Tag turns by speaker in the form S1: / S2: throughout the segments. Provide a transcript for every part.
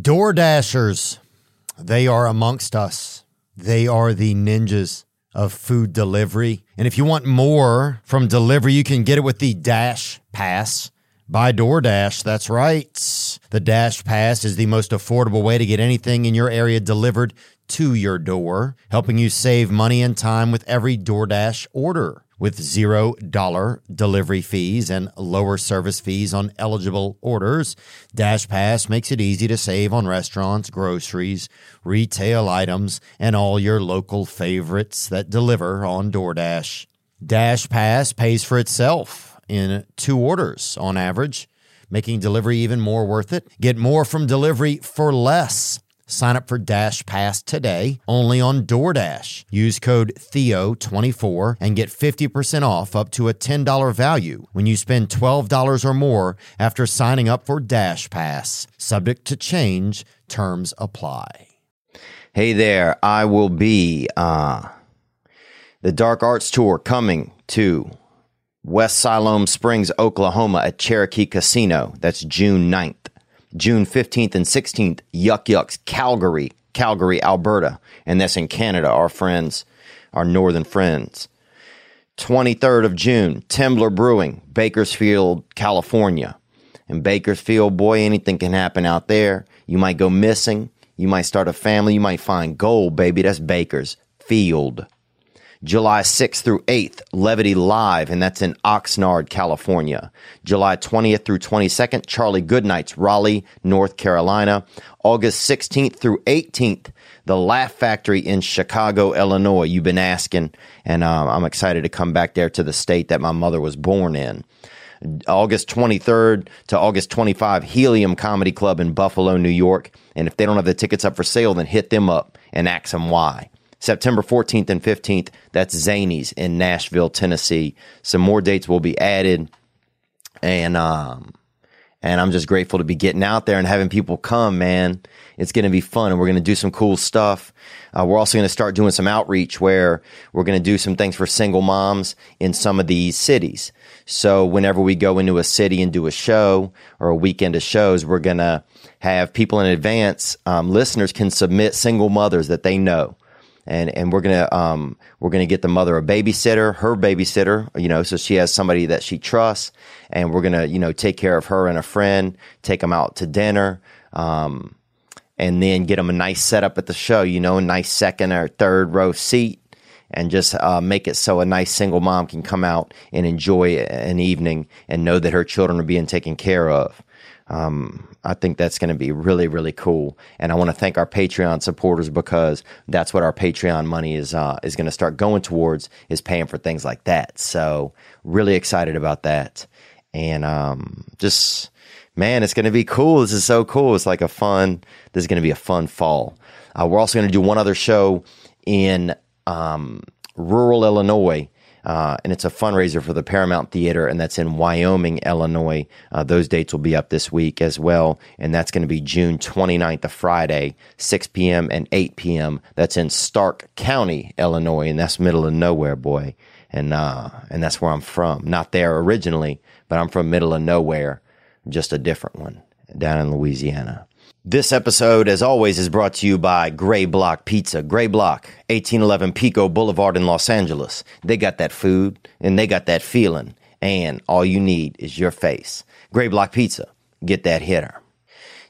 S1: Door Dashers, they are amongst us. They are the ninjas of food delivery. And if you want more from delivery, you can get it with the Dash Pass by DoorDash. That's right. The Dash Pass is the most affordable way to get anything in your area delivered to your door, helping you save money and time with every DoorDash order. With $0 delivery fees and lower service fees on eligible orders, Dash Pass makes it easy to save on restaurants, groceries, retail items, and all your local favorites that deliver on DoorDash. Dash Pass pays for itself in two orders on average, making delivery even more worth it. Get more from delivery for less. Sign up for Dash Pass today only on DoorDash. Use code Theo24 and get 50% off up to a $10 value when you spend $12 or more after signing up for Dash Pass. Subject to change, terms apply.
S2: Hey there, I will be uh, the Dark Arts Tour coming to West Siloam Springs, Oklahoma at Cherokee Casino. That's June 9th. June 15th and 16th, Yuk Yuk's, Calgary, Calgary, Alberta. And that's in Canada, our friends, our northern friends. 23rd of June, Temblor Brewing, Bakersfield, California. In Bakersfield, boy, anything can happen out there. You might go missing. You might start a family. You might find gold, baby. That's Baker's Field. July 6th through 8th, Levity Live, and that's in Oxnard, California. July 20th through 22nd, Charlie Goodnight's, Raleigh, North Carolina. August 16th through 18th, the Laugh Factory in Chicago, Illinois. You've been asking, and uh, I'm excited to come back there to the state that my mother was born in. August 23rd to August 25, Helium Comedy Club in Buffalo, New York. And if they don't have the tickets up for sale, then hit them up and ask them why. September 14th and 15th, that's Zanies in Nashville, Tennessee. Some more dates will be added. And, um, and I'm just grateful to be getting out there and having people come, man. It's going to be fun and we're going to do some cool stuff. Uh, we're also going to start doing some outreach where we're going to do some things for single moms in some of these cities. So whenever we go into a city and do a show or a weekend of shows, we're going to have people in advance, um, listeners can submit single mothers that they know and and we're gonna um we're gonna get the mother a babysitter, her babysitter, you know, so she has somebody that she trusts, and we're gonna you know take care of her and a friend, take them out to dinner, um, and then get them a nice setup at the show, you know, a nice second or third row seat, and just uh, make it so a nice single mom can come out and enjoy an evening and know that her children are being taken care of. Um, I think that's going to be really, really cool. And I want to thank our Patreon supporters because that's what our Patreon money is uh, is going to start going towards is paying for things like that. So really excited about that. And um, just man, it's going to be cool. This is so cool. It's like a fun. This is going to be a fun fall. Uh, we're also going to do one other show in um, rural Illinois uh, and it's a fundraiser for the Paramount Theater, and that's in Wyoming, Illinois. Uh, those dates will be up this week as well, and that's going to be June 29th, a Friday, 6 p.m. and 8 p.m. That's in Stark County, Illinois, and that's middle of nowhere, boy. And uh, and that's where I'm from. Not there originally, but I'm from middle of nowhere, just a different one down in Louisiana. This episode, as always, is brought to you by Greyblock Pizza. Greyblock, 1811 Pico Boulevard in Los Angeles. They got that food and they got that feeling, and all you need is your face. Greyblock Pizza, get that hitter.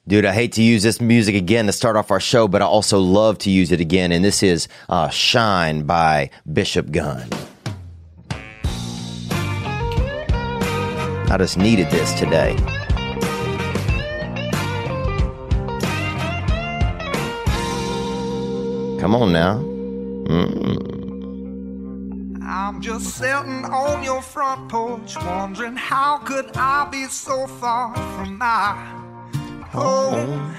S2: Dude, I hate to use this music again to start off our show, but I also love to use it again, and this is uh, Shine by Bishop Gunn. I just needed this today. Come on now. Mm.
S3: I'm just sitting on your front porch, wondering how could I be so far from my home?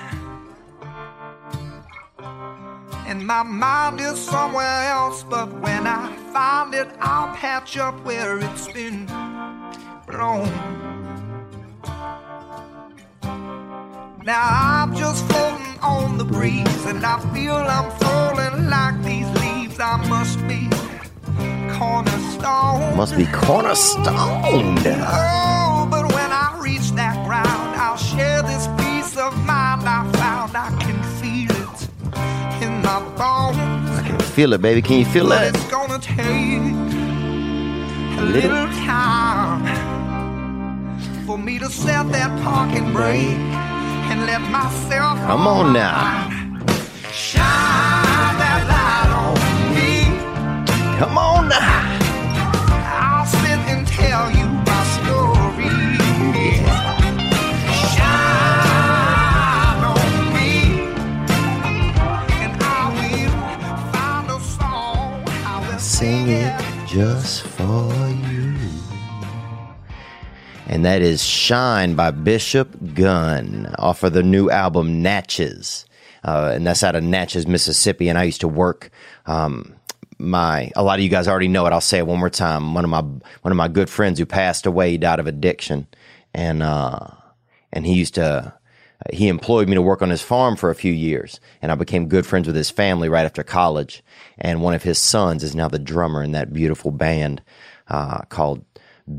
S3: And my mind is somewhere else, but when I find it, I'll patch up where it's been blown. Now I'm just floating on the breeze, and I feel I'm falling like these leaves. I must be cornerstone.
S2: Must be cornerstone.
S3: Oh, but when I reach that ground, I'll share this peace of mind I found. I can feel it in my bones.
S2: I can feel it, baby. Can you feel
S3: But
S2: that?
S3: it's gonna take a little time for me to set that parking brake and let myself
S2: Come on now.
S3: shine that light on me.
S2: Come on now.
S3: I'll sit and tell you my story. Shine on me, and I will find a song. I will
S2: Sing it just for. And that is Shine by Bishop Gunn off of the new album Natchez. Uh, and that's out of Natchez, Mississippi. And I used to work, um, my, a lot of you guys already know it. I'll say it one more time. One of my, one of my good friends who passed away, died of addiction. And, uh, and he used to, he employed me to work on his farm for a few years, and I became good friends with his family right after college. And one of his sons is now the drummer in that beautiful band uh, called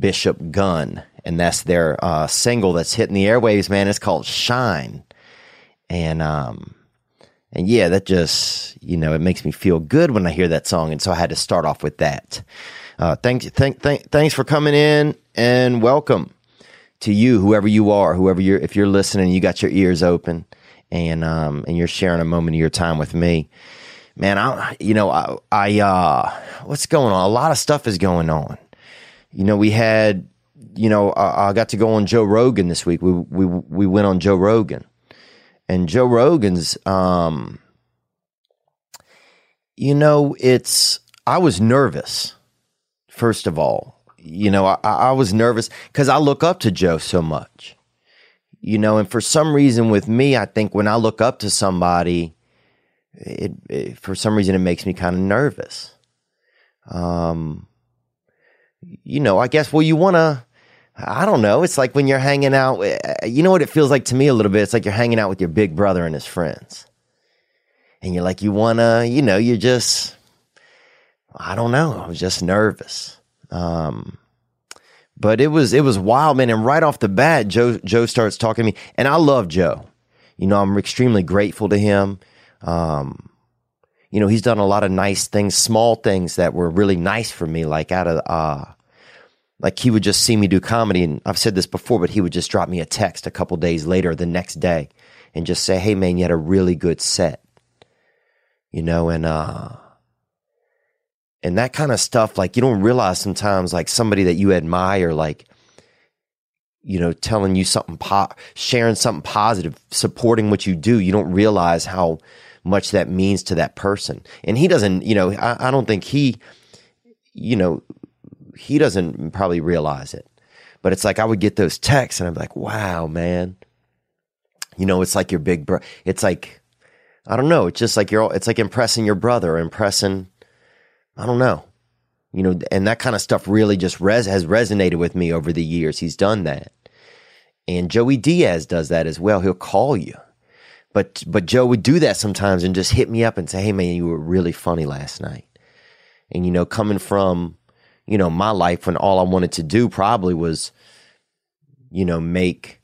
S2: Bishop Gunn, and that's their uh, single that's hitting the airwaves. Man, it's called "Shine," and um, and yeah, that just you know it makes me feel good when I hear that song, and so I had to start off with that. Uh, thanks, thank, thank, thanks for coming in and welcome to you, whoever you are, whoever you're, if you're listening, you got your ears open and, um, and you're sharing a moment of your time with me, man, I, you know, I, I, uh, what's going on? A lot of stuff is going on. You know, we had, you know, I, I got to go on Joe Rogan this week. We, we, we went on Joe Rogan and Joe Rogan's, um, you know, it's, I was nervous, first of all you know, I, I was nervous because I look up to Joe so much, you know, and for some reason with me, I think when I look up to somebody, it, it for some reason it makes me kind of nervous. Um, you know, I guess, well, you want to, I don't know. It's like when you're hanging out, you know what it feels like to me a little bit? It's like you're hanging out with your big brother and his friends. And you're like, you want to, you know, you're just, I don't know. I was just nervous. Um, but it was it was wild, man. And right off the bat, Joe Joe starts talking to me, and I love Joe. You know, I'm extremely grateful to him. Um, you know, he's done a lot of nice things, small things that were really nice for me. Like out of uh, like he would just see me do comedy, and I've said this before, but he would just drop me a text a couple days later, the next day, and just say, "Hey, man, you had a really good set." You know, and uh and that kind of stuff like you don't realize sometimes like somebody that you admire like you know telling you something po- sharing something positive supporting what you do you don't realize how much that means to that person and he doesn't you know i, I don't think he you know he doesn't probably realize it but it's like i would get those texts and i'm like wow man you know it's like your big bro it's like i don't know it's just like you're it's like impressing your brother impressing I don't know. You know, and that kind of stuff really just res- has resonated with me over the years. He's done that. And Joey Diaz does that as well. He'll call you. But but Joe would do that sometimes and just hit me up and say, "Hey man, you were really funny last night." And you know, coming from, you know, my life when all I wanted to do probably was you know, make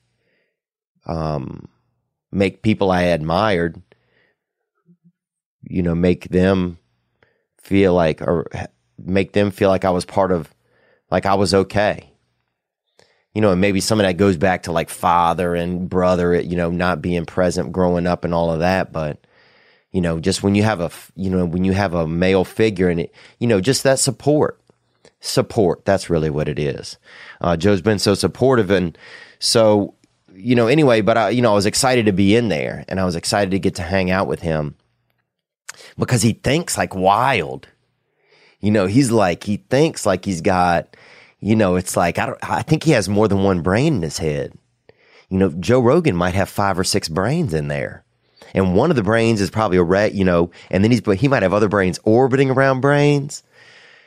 S2: um make people I admired you know, make them feel like or make them feel like I was part of like I was okay. You know, and maybe some of that goes back to like father and brother, you know, not being present growing up and all of that, but you know, just when you have a you know, when you have a male figure and it, you know, just that support. Support, that's really what it is. Uh, Joe's been so supportive and so you know, anyway, but I you know, I was excited to be in there and I was excited to get to hang out with him because he thinks like wild. You know, he's like he thinks like he's got, you know, it's like I don't I think he has more than one brain in his head. You know, Joe Rogan might have five or six brains in there. And one of the brains is probably a rat, you know, and then he's but he might have other brains orbiting around brains.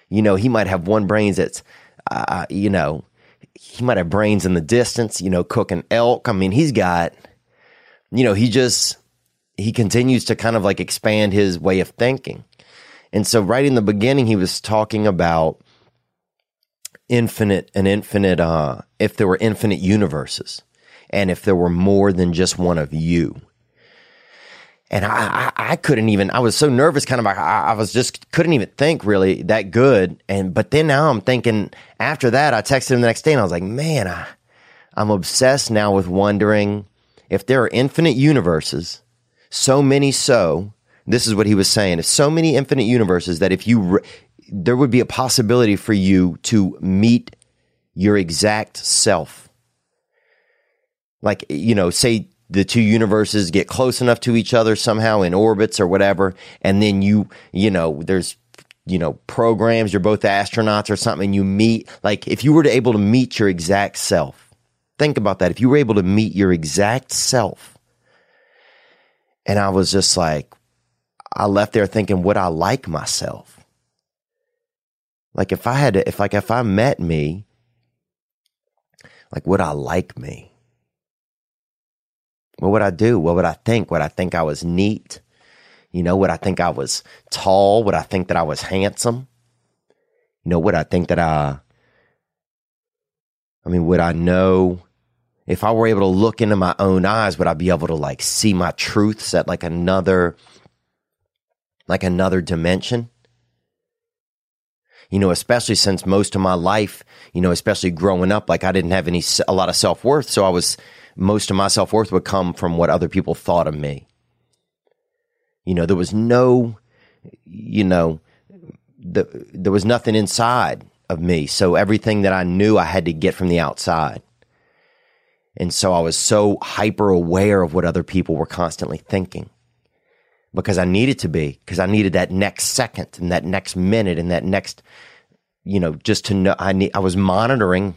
S2: You know, he might have one brains that's uh, you know, he might have brains in the distance, you know, cooking elk. I mean, he's got you know, he just he continues to kind of like expand his way of thinking. And so right in the beginning he was talking about infinite an infinite uh if there were infinite universes and if there were more than just one of you. And I, I, I couldn't even. I was so nervous, kind of. I, I was just couldn't even think really that good. And but then now I'm thinking. After that, I texted him the next day, and I was like, man, I, I'm obsessed now with wondering if there are infinite universes, so many so. This is what he was saying. If so many infinite universes that if you, re- there would be a possibility for you to meet your exact self. Like, you know, say the two universes get close enough to each other somehow in orbits or whatever, and then you, you know, there's, you know, programs, you're both astronauts or something, you meet, like, if you were to able to meet your exact self, think about that. If you were able to meet your exact self, and I was just like, I left there thinking, would I like myself? Like, if I had to, if like, if I met me, like, would I like me? What would I do? What would I think? Would I think I was neat? You know, would I think I was tall? Would I think that I was handsome? You know, would I think that I, I mean, would I know if I were able to look into my own eyes, would I be able to like see my truths at like another, like another dimension? You know, especially since most of my life, you know, especially growing up, like I didn't have any, a lot of self worth. So I was, most of my self worth would come from what other people thought of me. You know, there was no, you know, the, there was nothing inside of me. So everything that I knew, I had to get from the outside. And so I was so hyper aware of what other people were constantly thinking because I needed to be, because I needed that next second and that next minute and that next, you know, just to know, I need, I was monitoring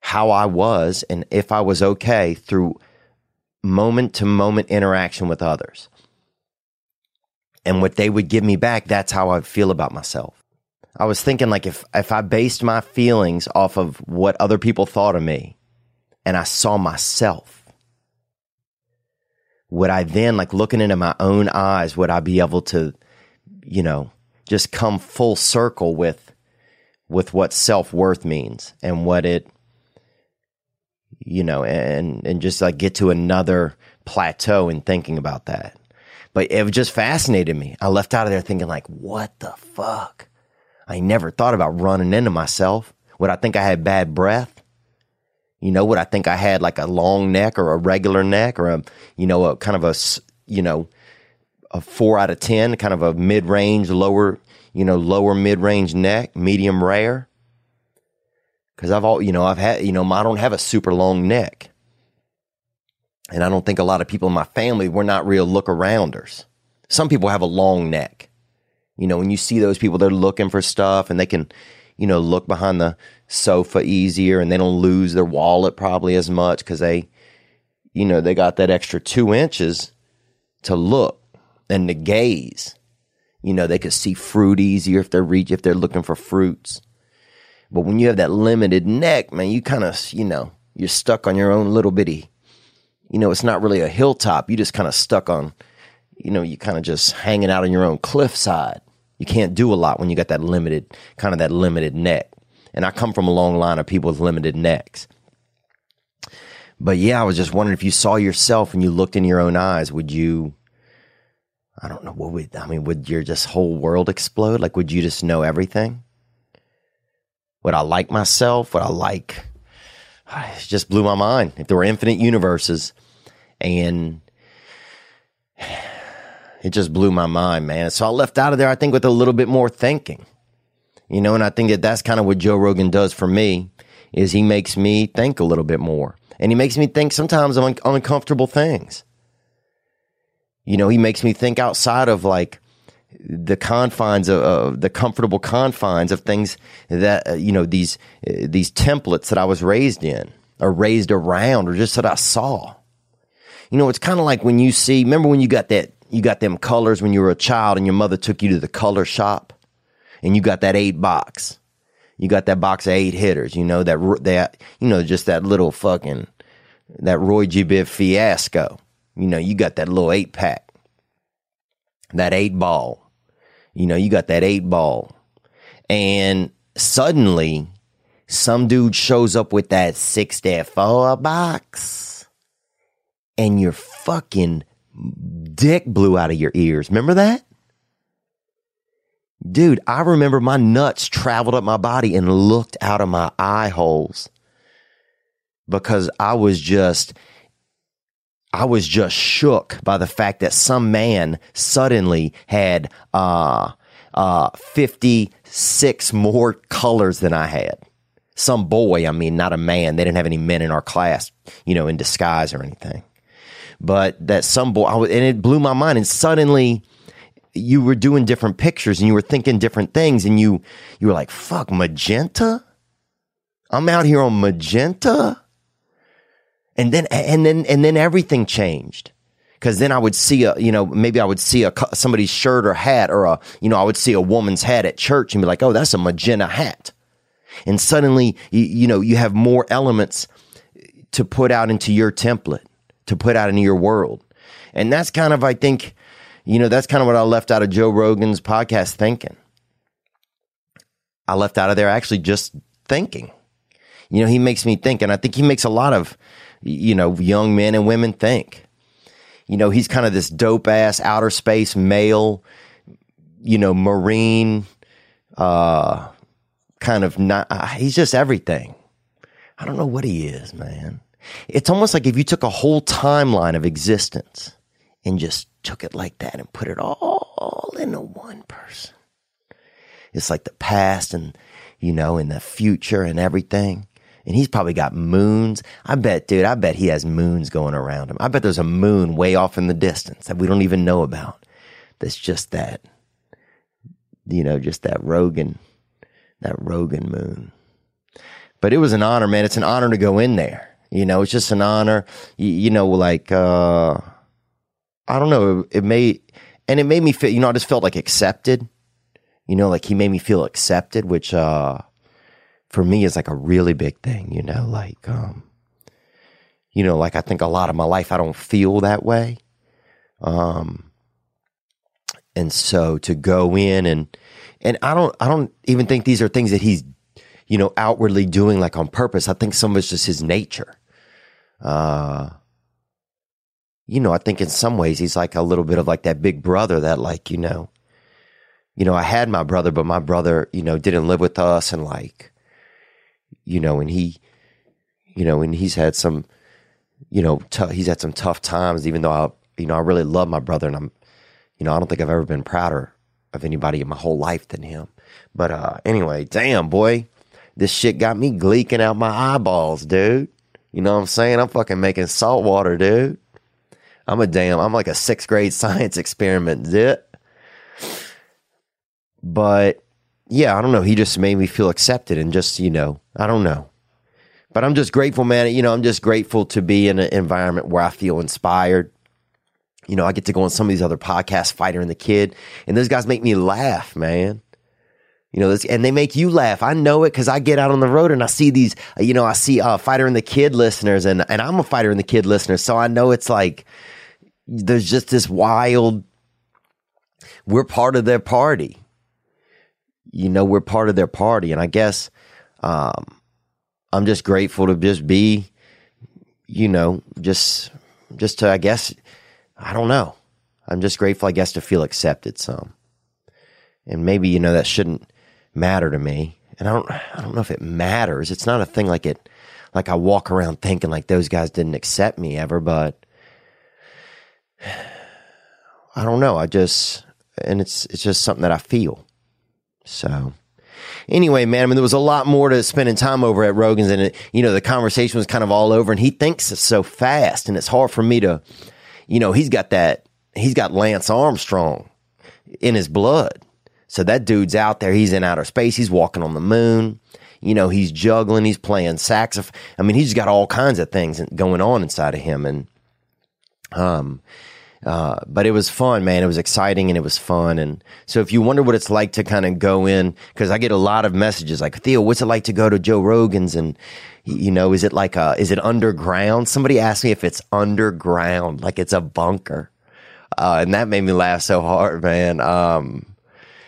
S2: how I was and if I was okay through moment to moment interaction with others. And what they would give me back, that's how I feel about myself. I was thinking like if if I based my feelings off of what other people thought of me and I saw myself, would I then like looking into my own eyes, would I be able to, you know, just come full circle with with what self worth means and what it you know, and and just like get to another plateau in thinking about that. But it just fascinated me. I left out of there thinking like, what the fuck? I never thought about running into myself. Would I think I had bad breath? You know, would I think I had like a long neck or a regular neck or a, you know, a kind of a, you know, a four out of 10, kind of a mid range, lower, you know, lower mid range neck, medium rare? Cause I've all, you know, I've had, you know, I don't have a super long neck. And I don't think a lot of people in my family, we're not real look arounders. Some people have a long neck. You know, when you see those people, they're looking for stuff and they can, you know, look behind the sofa easier and they don't lose their wallet probably as much because they, you know, they got that extra two inches to look and to gaze. You know, they could see fruit easier if they're reach if they're looking for fruits. But when you have that limited neck, man, you kind of, you know, you're stuck on your own little bitty, you know, it's not really a hilltop. You just kind of stuck on, you know, you kind of just hanging out on your own cliffside. You can't do a lot when you got that limited, kind of that limited neck. And I come from a long line of people with limited necks. But yeah, I was just wondering if you saw yourself and you looked in your own eyes, would you, I don't know, what would, I mean, would your just whole world explode? Like, would you just know everything? Would I like myself? Would I like? It just blew my mind. If there were infinite universes, and it just blew my mind, man. So I left out of there, I think, with a little bit more thinking, you know. And I think that that's kind of what Joe Rogan does for me, is he makes me think a little bit more, and he makes me think sometimes on uncomfortable things. You know, he makes me think outside of like the confines of, of, the comfortable confines of things that uh, you know these uh, these templates that I was raised in or raised around or just that I saw. You know, it's kind of like when you see. Remember when you got that you got them colors when you were a child and your mother took you to the color shop and you got that eight box. You got that box of eight hitters. You know that that you know just that little fucking that Roy G. Biv fiasco. You know, you got that little eight pack that eight ball. You know, you got that eight ball. And suddenly, some dude shows up with that six 64 box, and you're fucking dick blew out of your ears. Remember that? Dude, I remember my nuts traveled up my body and looked out of my eye holes because I was just, I was just shook by the fact that some man suddenly had, uh, uh, 56 more colors than I had. Some boy, I mean, not a man. They didn't have any men in our class, you know, in disguise or anything. But that some boy, was, and it blew my mind. And suddenly, you were doing different pictures and you were thinking different things, and you you were like, "Fuck, magenta." I'm out here on magenta, and then and then and then everything changed because then I would see a, you know, maybe I would see a somebody's shirt or hat, or a, you know, I would see a woman's hat at church and be like, oh, that's a magenta hat, and suddenly, you, you know, you have more elements to put out into your template, to put out into your world, and that's kind of, I think, you know, that's kind of what I left out of Joe Rogan's podcast thinking. I left out of there actually just thinking. You know, he makes me think, and I think he makes a lot of, you know, young men and women think you know, he's kind of this dope ass outer space male, you know, marine, uh, kind of not, uh, he's just everything. I don't know what he is, man. It's almost like if you took a whole timeline of existence and just took it like that and put it all into one person. It's like the past and, you know, and the future and everything and he's probably got moons. I bet, dude, I bet he has moons going around him. I bet there's a moon way off in the distance that we don't even know about. That's just that, you know, just that Rogan, that Rogan moon. But it was an honor, man. It's an honor to go in there. You know, it's just an honor. You, you know, like, uh, I don't know. It, it made, and it made me feel, you know, I just felt like accepted. You know, like he made me feel accepted, which, uh, for me is like a really big thing, you know, like, um, you know, like I think a lot of my life I don't feel that way. Um, and so to go in and, and I don't, I don't even think these are things that he's, you know, outwardly doing like on purpose. I think some of it's just his nature. Uh, you know, I think in some ways he's like a little bit of like that big brother that like, you know, you know, I had my brother, but my brother, you know, didn't live with us and like, you know, and he, you know, and he's had some, you know, t- he's had some tough times, even though I, you know, I really love my brother and I'm, you know, I don't think I've ever been prouder of anybody in my whole life than him. But, uh, anyway, damn boy, this shit got me gleeking out my eyeballs, dude. You know what I'm saying? I'm fucking making salt water, dude. I'm a damn, I'm like a sixth grade science experiment, zit. But yeah, I don't know. He just made me feel accepted and just, you know, I don't know. But I'm just grateful, man. You know, I'm just grateful to be in an environment where I feel inspired. You know, I get to go on some of these other podcasts, Fighter and the Kid, and those guys make me laugh, man. You know, and they make you laugh. I know it because I get out on the road and I see these, you know, I see uh, Fighter and the Kid listeners, and, and I'm a Fighter and the Kid listener. So I know it's like there's just this wild, we're part of their party you know, we're part of their party. And I guess um, I'm just grateful to just be, you know, just, just to, I guess, I don't know. I'm just grateful, I guess, to feel accepted some. And maybe, you know, that shouldn't matter to me. And I don't, I don't know if it matters. It's not a thing like it, like I walk around thinking like those guys didn't accept me ever, but I don't know. I just, and it's, it's just something that I feel. So anyway, man, I mean, there was a lot more to spending time over at Rogan's, and it, you know, the conversation was kind of all over, and he thinks it's so fast, and it's hard for me to, you know, he's got that, he's got Lance Armstrong in his blood. So that dude's out there. He's in outer space. He's walking on the moon. You know, he's juggling. He's playing saxophone. I mean, he's got all kinds of things going on inside of him. And, um, uh, but it was fun, man. It was exciting and it was fun. And so if you wonder what it's like to kind of go in, cause I get a lot of messages like, Theo, what's it like to go to Joe Rogan's? And, you know, is it like a, is it underground? Somebody asked me if it's underground, like it's a bunker. Uh, and that made me laugh so hard, man. Um,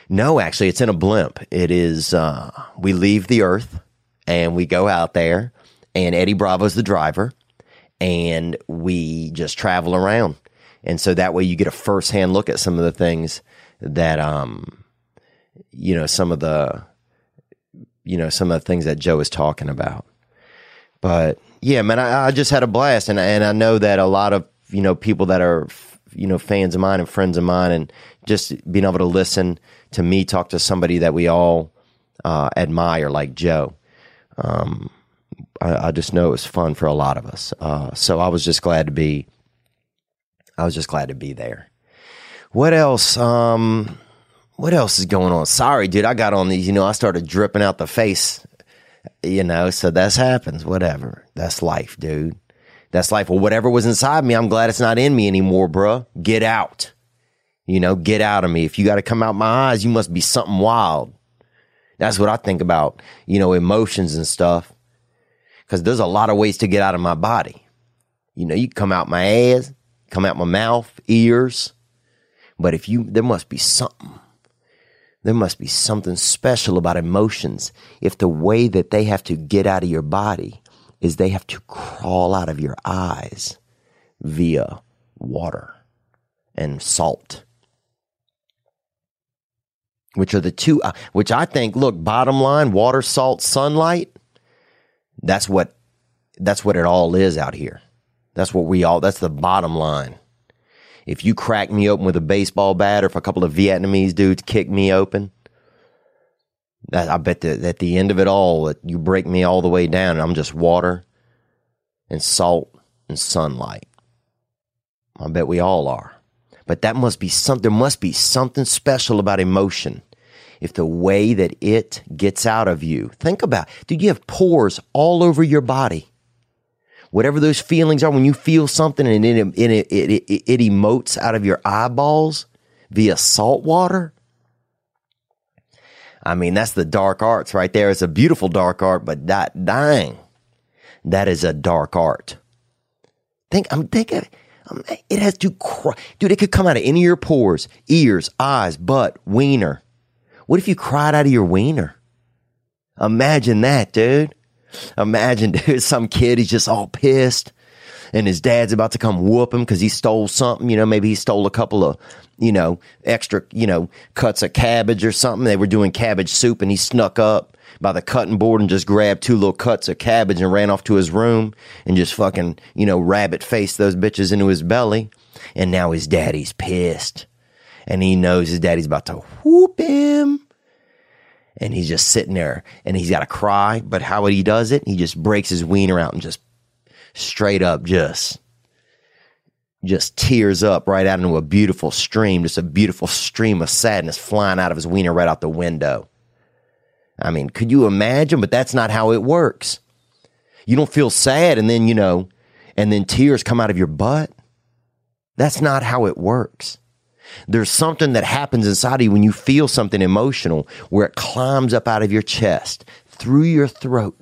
S2: no, actually, it's in a blimp. It is, uh, we leave the earth and we go out there and Eddie Bravo's the driver and we just travel around and so that way you get a firsthand look at some of the things that um you know some of the you know some of the things that Joe is talking about. But yeah, man, I, I just had a blast, and and I know that a lot of you know people that are you know fans of mine and friends of mine, and just being able to listen to me talk to somebody that we all uh, admire, like Joe. Um, I, I, just know it was fun for a lot of us. Uh, so I was just glad to be. I was just glad to be there. What else? Um, what else is going on? Sorry, dude. I got on these. You know, I started dripping out the face. You know, so that's happens. Whatever. That's life, dude. That's life. Well, whatever was inside me, I'm glad it's not in me anymore, bruh. Get out. You know, get out of me. If you got to come out my eyes, you must be something wild. That's what I think about, you know, emotions and stuff. Cause there's a lot of ways to get out of my body. You know, you come out my ass, come out my mouth, ears. But if you, there must be something. There must be something special about emotions if the way that they have to get out of your body is they have to crawl out of your eyes via water and salt which are the two, uh, which I think, look, bottom line, water, salt, sunlight. That's what, that's what it all is out here. That's what we all, that's the bottom line. If you crack me open with a baseball bat or if a couple of Vietnamese dudes kick me open, that, I bet that at the end of it all, that you break me all the way down and I'm just water and salt and sunlight. I bet we all are. But that must be something, there must be something special about emotion. If the way that it gets out of you, think about, dude, you have pores all over your body. Whatever those feelings are, when you feel something and it, it, it, it, it emotes out of your eyeballs via salt water. I mean, that's the dark arts right there. It's a beautiful dark art, but that dang, that is a dark art. Think, I'm thinking, it has to cry. Dude, it could come out of any of your pores, ears, eyes, butt, wiener. What if you cried out of your wiener? Imagine that, dude. Imagine, dude, some kid, he's just all pissed and his dad's about to come whoop him because he stole something. You know, maybe he stole a couple of, you know, extra, you know, cuts of cabbage or something. They were doing cabbage soup and he snuck up by the cutting board and just grabbed two little cuts of cabbage and ran off to his room and just fucking, you know, rabbit faced those bitches into his belly. And now his daddy's pissed. And he knows his daddy's about to whoop him. And he's just sitting there and he's got to cry. But how he does it, he just breaks his wiener out and just straight up just just tears up right out into a beautiful stream, just a beautiful stream of sadness flying out of his wiener right out the window. I mean, could you imagine? But that's not how it works. You don't feel sad and then, you know, and then tears come out of your butt. That's not how it works. There's something that happens inside of you when you feel something emotional where it climbs up out of your chest, through your throat,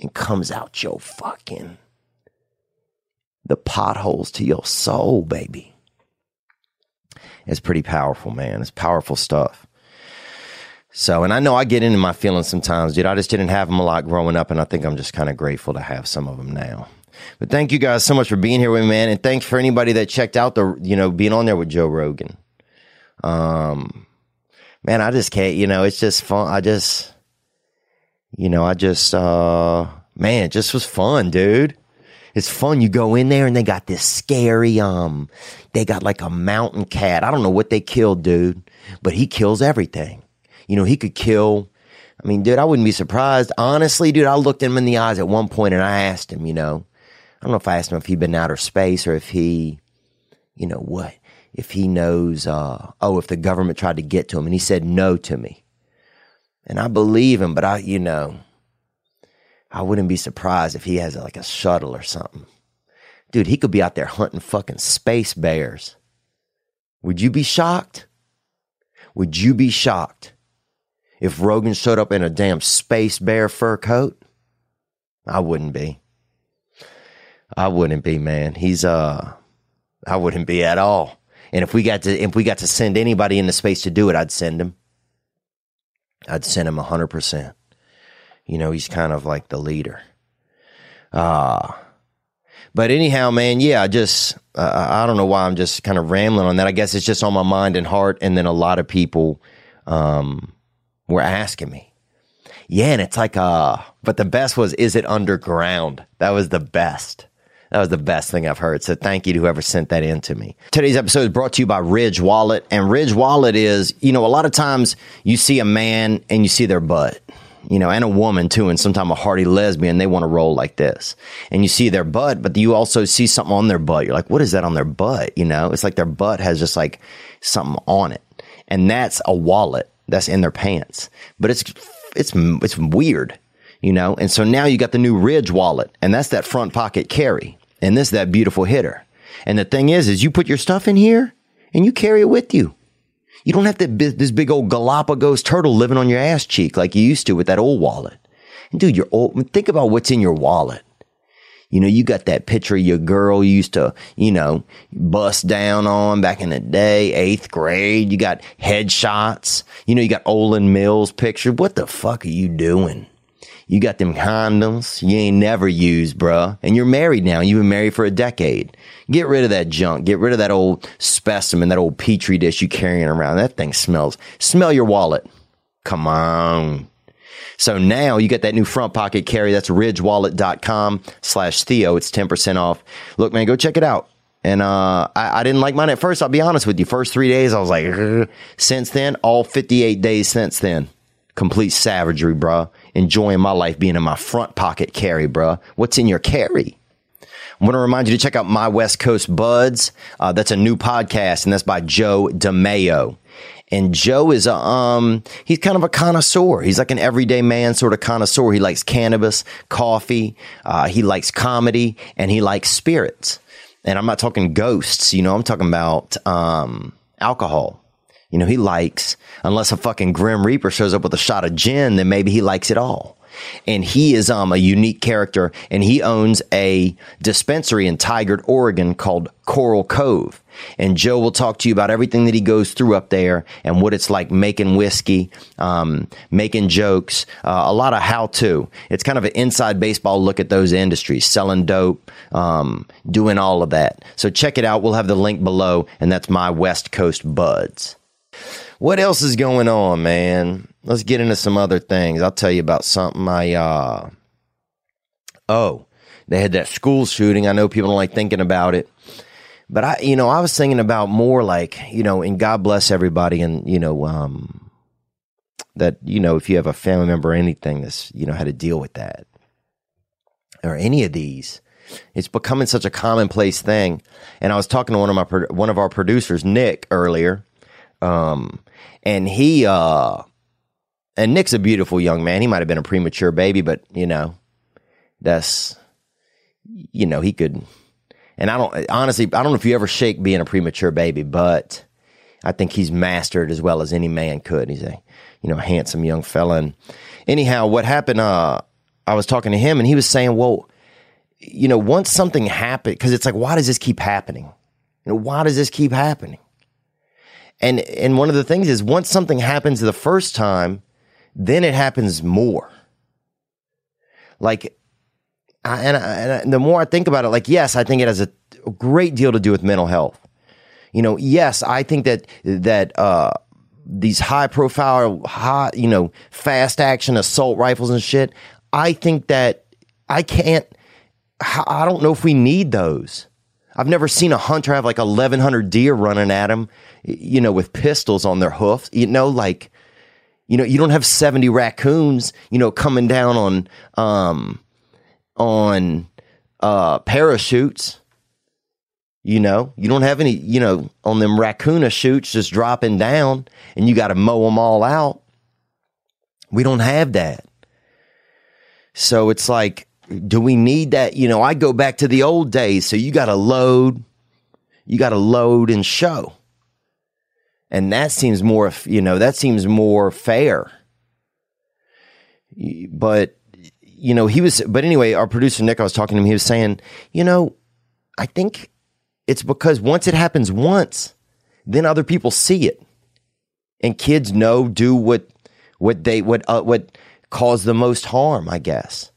S2: and comes out your fucking the potholes to your soul, baby. It's pretty powerful, man. It's powerful stuff. So, and I know I get into my feelings sometimes, dude. I just didn't have them a lot growing up, and I think I'm just kind of grateful to have some of them now. But thank you guys so much for being here with me, man, and thanks for anybody that checked out the, you know, being on there with Joe Rogan. Um, man, I just can't, you know, it's just fun. I just, you know, I just, uh, man, it just was fun, dude. It's fun. You go in there and they got this scary, um, they got like a mountain cat. I don't know what they killed, dude, but he kills everything. You know, he could kill. I mean, dude, I wouldn't be surprised. Honestly, dude, I looked him in the eyes at one point and I asked him, you know, I don't know if I asked him if he'd been outer space or if he, you know, what, if he knows, uh, oh, if the government tried to get to him. And he said no to me. And I believe him, but I, you know, I wouldn't be surprised if he has like a shuttle or something. Dude, he could be out there hunting fucking space bears. Would you be shocked? Would you be shocked if Rogan showed up in a damn space bear fur coat? I wouldn't be. I wouldn't be, man. He's uh I wouldn't be at all. And if we got to if we got to send anybody into space to do it, I'd send him. I'd send him hundred percent. You know, he's kind of like the leader. Uh But anyhow, man, yeah, I just uh, I don't know why I'm just kind of rambling on that. I guess it's just on my mind and heart. And then a lot of people um, were asking me, yeah, and it's like uh, but the best was, is it underground? That was the best. That was the best thing I've heard. So thank you to whoever sent that in to me. Today's episode is brought to you by Ridge Wallet. And Ridge Wallet is, you know, a lot of times you see a man and you see their butt you know, and a woman too, and sometimes a hardy lesbian, they want to roll like this. And you see their butt, but you also see something on their butt. You're like, what is that on their butt? You know, it's like their butt has just like something on it. And that's a wallet that's in their pants. But it's, it's, it's weird, you know? And so now you got the new Ridge wallet, and that's that front pocket carry. And this, that beautiful hitter. And the thing is, is you put your stuff in here and you carry it with you. You don't have to this big old Galapagos turtle living on your ass cheek like you used to with that old wallet. And dude, your old, think about what's in your wallet. You know, you got that picture of your girl you used to, you know, bust down on back in the day, eighth grade. You got headshots. You know, you got Olan Mills picture. What the fuck are you doing? You got them condoms you ain't never used, bruh. And you're married now. You've been married for a decade. Get rid of that junk. Get rid of that old specimen, that old petri dish you carrying around. That thing smells. Smell your wallet. Come on. So now you get that new front pocket carry. That's ridgewallet.com slash Theo. It's 10% off. Look, man, go check it out. And uh, I, I, didn't like mine at first. I'll be honest with you. First three days, I was like, Ugh. since then, all 58 days since then, complete savagery, bruh enjoying my life being in my front pocket carry, bro. What's in your carry? I want to remind you to check out My West Coast Buds. Uh, that's a new podcast, and that's by Joe Dimeo. And Joe is a, um, he's kind of a connoisseur. He's like an everyday man sort of connoisseur. He likes cannabis, coffee, uh, he likes comedy, and he likes spirits. And I'm not talking ghosts, you know, I'm talking about, um, alcohol. You know, he likes, unless a fucking Grim Reaper shows up with a shot of gin, then maybe he likes it all. And he is um, a unique character, and he owns a dispensary in Tigard, Oregon called Coral Cove. And Joe will talk to you about everything that he goes through up there and what it's like making whiskey, um, making jokes, uh, a lot of how to. It's kind of an inside baseball look at those industries, selling dope, um, doing all of that. So check it out. We'll have the link below, and that's my West Coast Buds. What else is going on, man? Let's get into some other things. I'll tell you about something I uh Oh, they had that school shooting. I know people don't like thinking about it. But I you know, I was thinking about more like, you know, and God bless everybody and, you know, um that, you know, if you have a family member or anything that's, you know, how to deal with that. Or any of these. It's becoming such a commonplace thing. And I was talking to one of my one of our producers, Nick, earlier, um, and he, uh, and Nick's a beautiful young man. He might have been a premature baby, but you know, that's, you know, he could, and I don't, honestly, I don't know if you ever shake being a premature baby, but I think he's mastered as well as any man could. He's a, you know, handsome young fella. And anyhow, what happened, uh, I was talking to him and he was saying, well, you know, once something happened, cause it's like, why does this keep happening? You know, why does this keep happening? And and one of the things is once something happens the first time, then it happens more. Like, I, and, I, and the more I think about it, like yes, I think it has a, great deal to do with mental health. You know, yes, I think that that uh, these high profile, high, you know, fast action assault rifles and shit. I think that I can't. I don't know if we need those. I've never seen a hunter have like 1,100 deer running at him, you know, with pistols on their hoofs. You know, like, you know, you don't have 70 raccoons, you know, coming down on, um, on, uh, parachutes. You know, you don't have any, you know, on them raccoon shoots just dropping down and you got to mow them all out. We don't have that. So it's like, do we need that? You know, I go back to the old days. So you got to load, you got to load and show. And that seems more, you know, that seems more fair. But, you know, he was, but anyway, our producer Nick, I was talking to him, he was saying, you know, I think it's because once it happens once, then other people see it. And kids know, do what, what they, what, uh, what caused the most harm, I guess.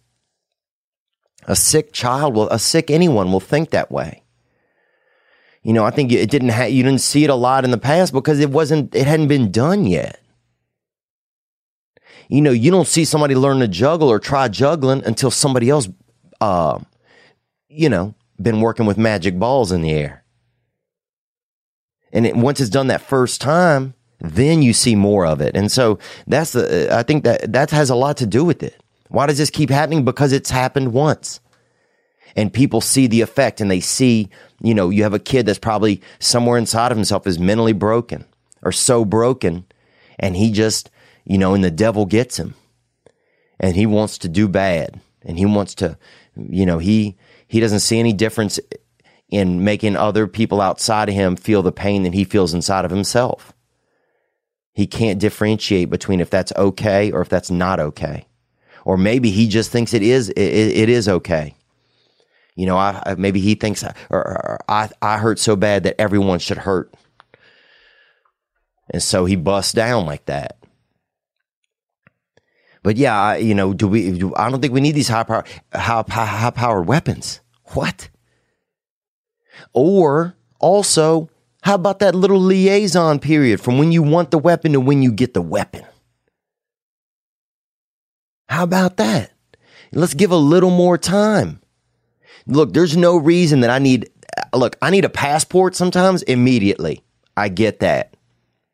S2: A sick child will, a sick anyone will think that way. You know, I think it didn't ha- you didn't see it a lot in the past because it wasn't it hadn't been done yet. You know, you don't see somebody learn to juggle or try juggling until somebody else uh you know, been working with magic balls in the air. And it, once it's done that first time, then you see more of it. And so that's the I think that that has a lot to do with it. Why does this keep happening? Because it's happened once. And people see the effect and they see, you know, you have a kid that's probably somewhere inside of himself is mentally broken or so broken and he just, you know, and the devil gets him and he wants to do bad and he wants to, you know, he he doesn't see any difference in making other people outside of him feel the pain that he feels inside of himself. He can't differentiate between if that's okay or if that's not okay. Or maybe he just thinks it is it, it is okay. You know, I, maybe he thinks or, or I I hurt so bad that everyone should hurt. And so he busts down like that. But yeah, I, you know, do we? Do, I don't think we need these high power, high, high powered weapons. What? Or also, how about that little liaison period from when you want the weapon to when you get the weapon? How about that? Let's give a little more time. Look, there's no reason that I need, look, I need a passport sometimes immediately. I get that.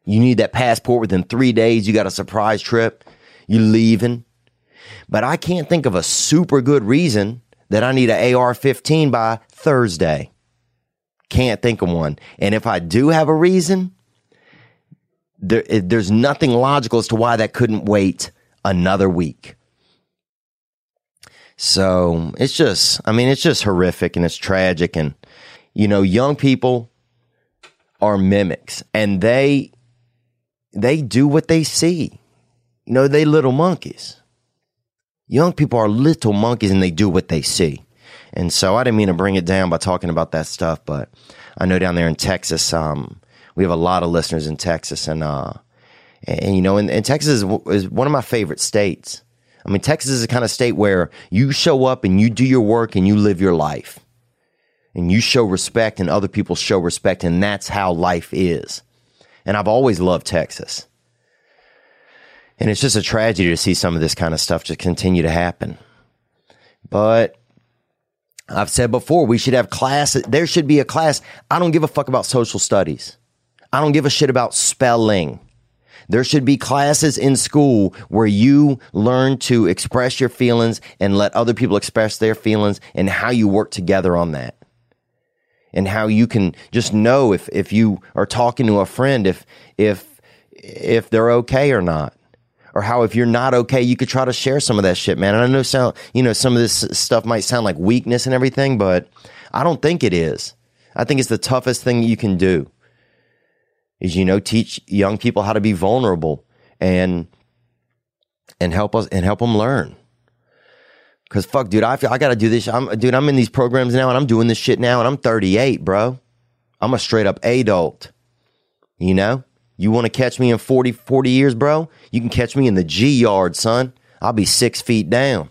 S2: You need that passport within three days. You got a surprise trip. You leaving. But I can't think of a super good reason that I need an AR 15 by Thursday. Can't think of one. And if I do have a reason, there, there's nothing logical as to why that couldn't wait another week. So it's just, I mean, it's just horrific and it's tragic. And, you know, young people are mimics and they, they do what they see. You know, they little monkeys. Young people are little monkeys and they do what they see. And so I didn't mean to bring it down by talking about that stuff, but I know down there in Texas, um, we have a lot of listeners in Texas and, uh, and, and you know, and, and Texas is, is one of my favorite states. I mean, Texas is the kind of state where you show up and you do your work and you live your life and you show respect and other people show respect. And that's how life is. And I've always loved Texas. And it's just a tragedy to see some of this kind of stuff just continue to happen. But I've said before, we should have class. There should be a class. I don't give a fuck about social studies. I don't give a shit about spelling. There should be classes in school where you learn to express your feelings and let other people express their feelings and how you work together on that. And how you can just know if, if you are talking to a friend, if, if, if they're okay or not. Or how if you're not okay, you could try to share some of that shit, man. And I know sound, you know, some of this stuff might sound like weakness and everything, but I don't think it is. I think it's the toughest thing you can do is you know teach young people how to be vulnerable and and help us and help them learn. Cause fuck, dude, I feel I gotta do this. I'm dude, I'm in these programs now and I'm doing this shit now and I'm 38, bro. I'm a straight up adult. You know? You want to catch me in 40, 40 years, bro? You can catch me in the G yard, son. I'll be six feet down.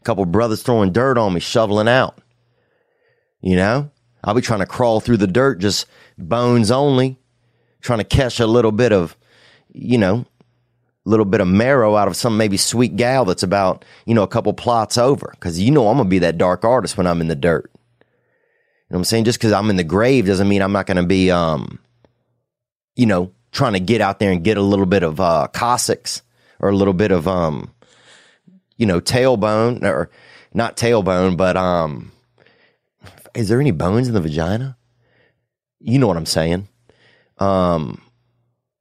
S2: A couple brothers throwing dirt on me, shoveling out. You know? I'll be trying to crawl through the dirt, just bones only, trying to catch a little bit of, you know, a little bit of marrow out of some maybe sweet gal that's about, you know, a couple plots over. Cause you know I'm gonna be that dark artist when I'm in the dirt. You know what I'm saying? Just cause I'm in the grave doesn't mean I'm not gonna be, um, you know, trying to get out there and get a little bit of, uh, coccyx or a little bit of, um, you know, tailbone or not tailbone, but, um, is there any bones in the vagina? You know what I'm saying? Um,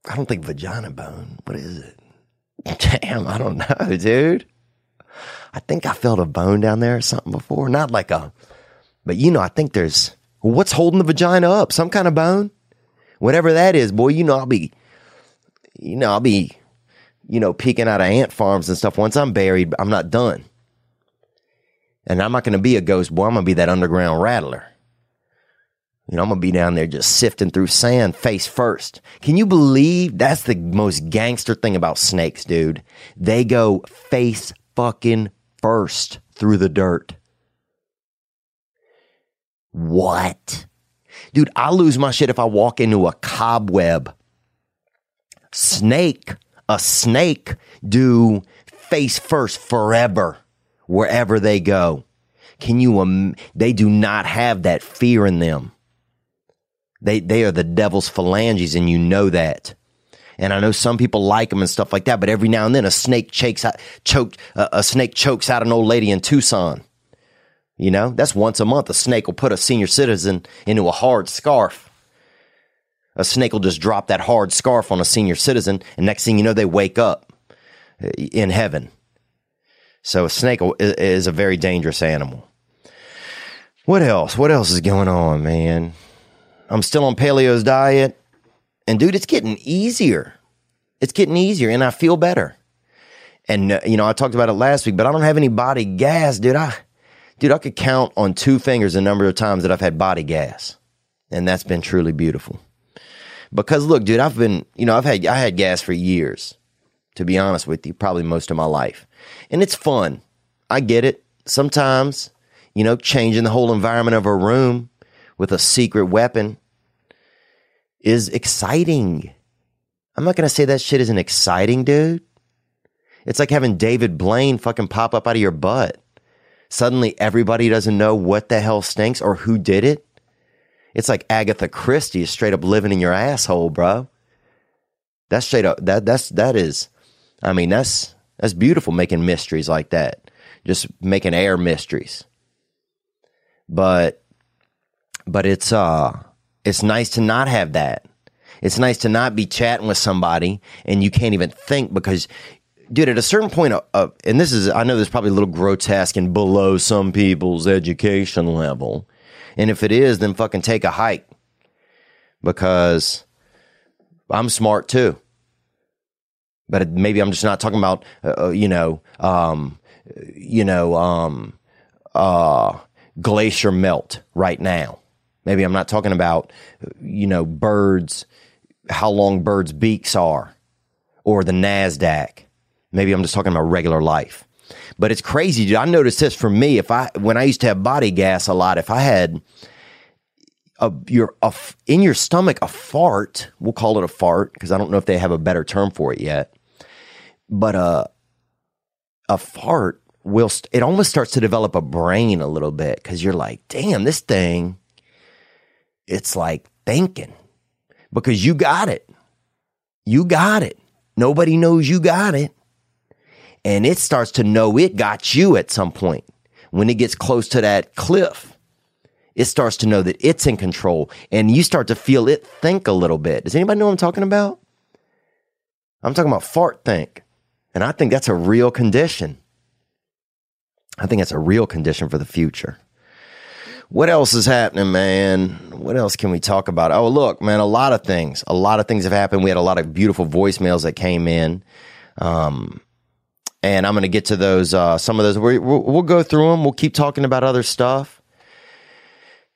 S2: I don't think vagina bone. What is it? Damn, I don't know, dude. I think I felt a bone down there or something before. Not like a, but you know, I think there's what's holding the vagina up? Some kind of bone? Whatever that is, boy, you know, I'll be, you know, I'll be, you know, peeking out of ant farms and stuff. Once I'm buried, I'm not done. And I'm not going to be a ghost boy. I'm going to be that underground rattler. You know, I'm to be down there just sifting through sand face first. Can you believe that's the most gangster thing about snakes, dude? They go face fucking first through the dirt. What? Dude, I lose my shit if I walk into a cobweb. Snake, a snake do face first forever wherever they go. Can you, um, they do not have that fear in them. They, they are the devil's phalanges and you know that. And I know some people like them and stuff like that, but every now and then a snake chokes out, choked, uh, a snake chokes out an old lady in Tucson. You know, that's once a month. A snake will put a senior citizen into a hard scarf. A snake will just drop that hard scarf on a senior citizen, and next thing you know, they wake up uh, in heaven. So a snake is a very dangerous animal. What else? What else is going on, man? I'm still on paleo's diet. And dude, it's getting easier. It's getting easier and I feel better. And, uh, you know, I talked about it last week, but I don't have any body gas, dude. I, dude, I could count on two fingers the number of times that I've had body gas. And that's been truly beautiful. Because look, dude, I've been, you know, I've had, I had gas for years, to be honest with you, probably most of my life. And it's fun. I get it. Sometimes, you know, changing the whole environment of a room with a secret weapon is exciting. I'm not going to say that shit isn't exciting, dude. It's like having David Blaine fucking pop up out of your butt. Suddenly everybody doesn't know what the hell stinks or who did it. It's like Agatha Christie is straight up living in your asshole, bro. That's straight up that that's that is I mean that's that's beautiful making mysteries like that. Just making air mysteries. But but it's uh it's nice to not have that. It's nice to not be chatting with somebody and you can't even think because, dude, at a certain point, uh, uh, and this is, I know this is probably a little grotesque and below some people's education level. And if it is, then fucking take a hike because I'm smart too. But maybe I'm just not talking about, uh, uh, you know, um, you know, um, uh, glacier melt right now. Maybe I'm not talking about, you know, birds, how long birds' beaks are, or the NASDAQ. Maybe I'm just talking about regular life. But it's crazy, dude. I noticed this for me. If I, when I used to have body gas a lot, if I had a, your, a, in your stomach, a fart, we'll call it a fart because I don't know if they have a better term for it yet. But a, uh, a fart will, it almost starts to develop a brain a little bit because you're like, damn, this thing it's like thinking because you got it. You got it. Nobody knows you got it. And it starts to know it got you at some point. When it gets close to that cliff, it starts to know that it's in control and you start to feel it think a little bit. Does anybody know what I'm talking about? I'm talking about fart think. And I think that's a real condition. I think that's a real condition for the future. What else is happening, man? What else can we talk about? Oh, look, man, a lot of things. A lot of things have happened. We had a lot of beautiful voicemails that came in. Um, and I'm going to get to those, uh, some of those. we we'll, we'll go through them. We'll keep talking about other stuff.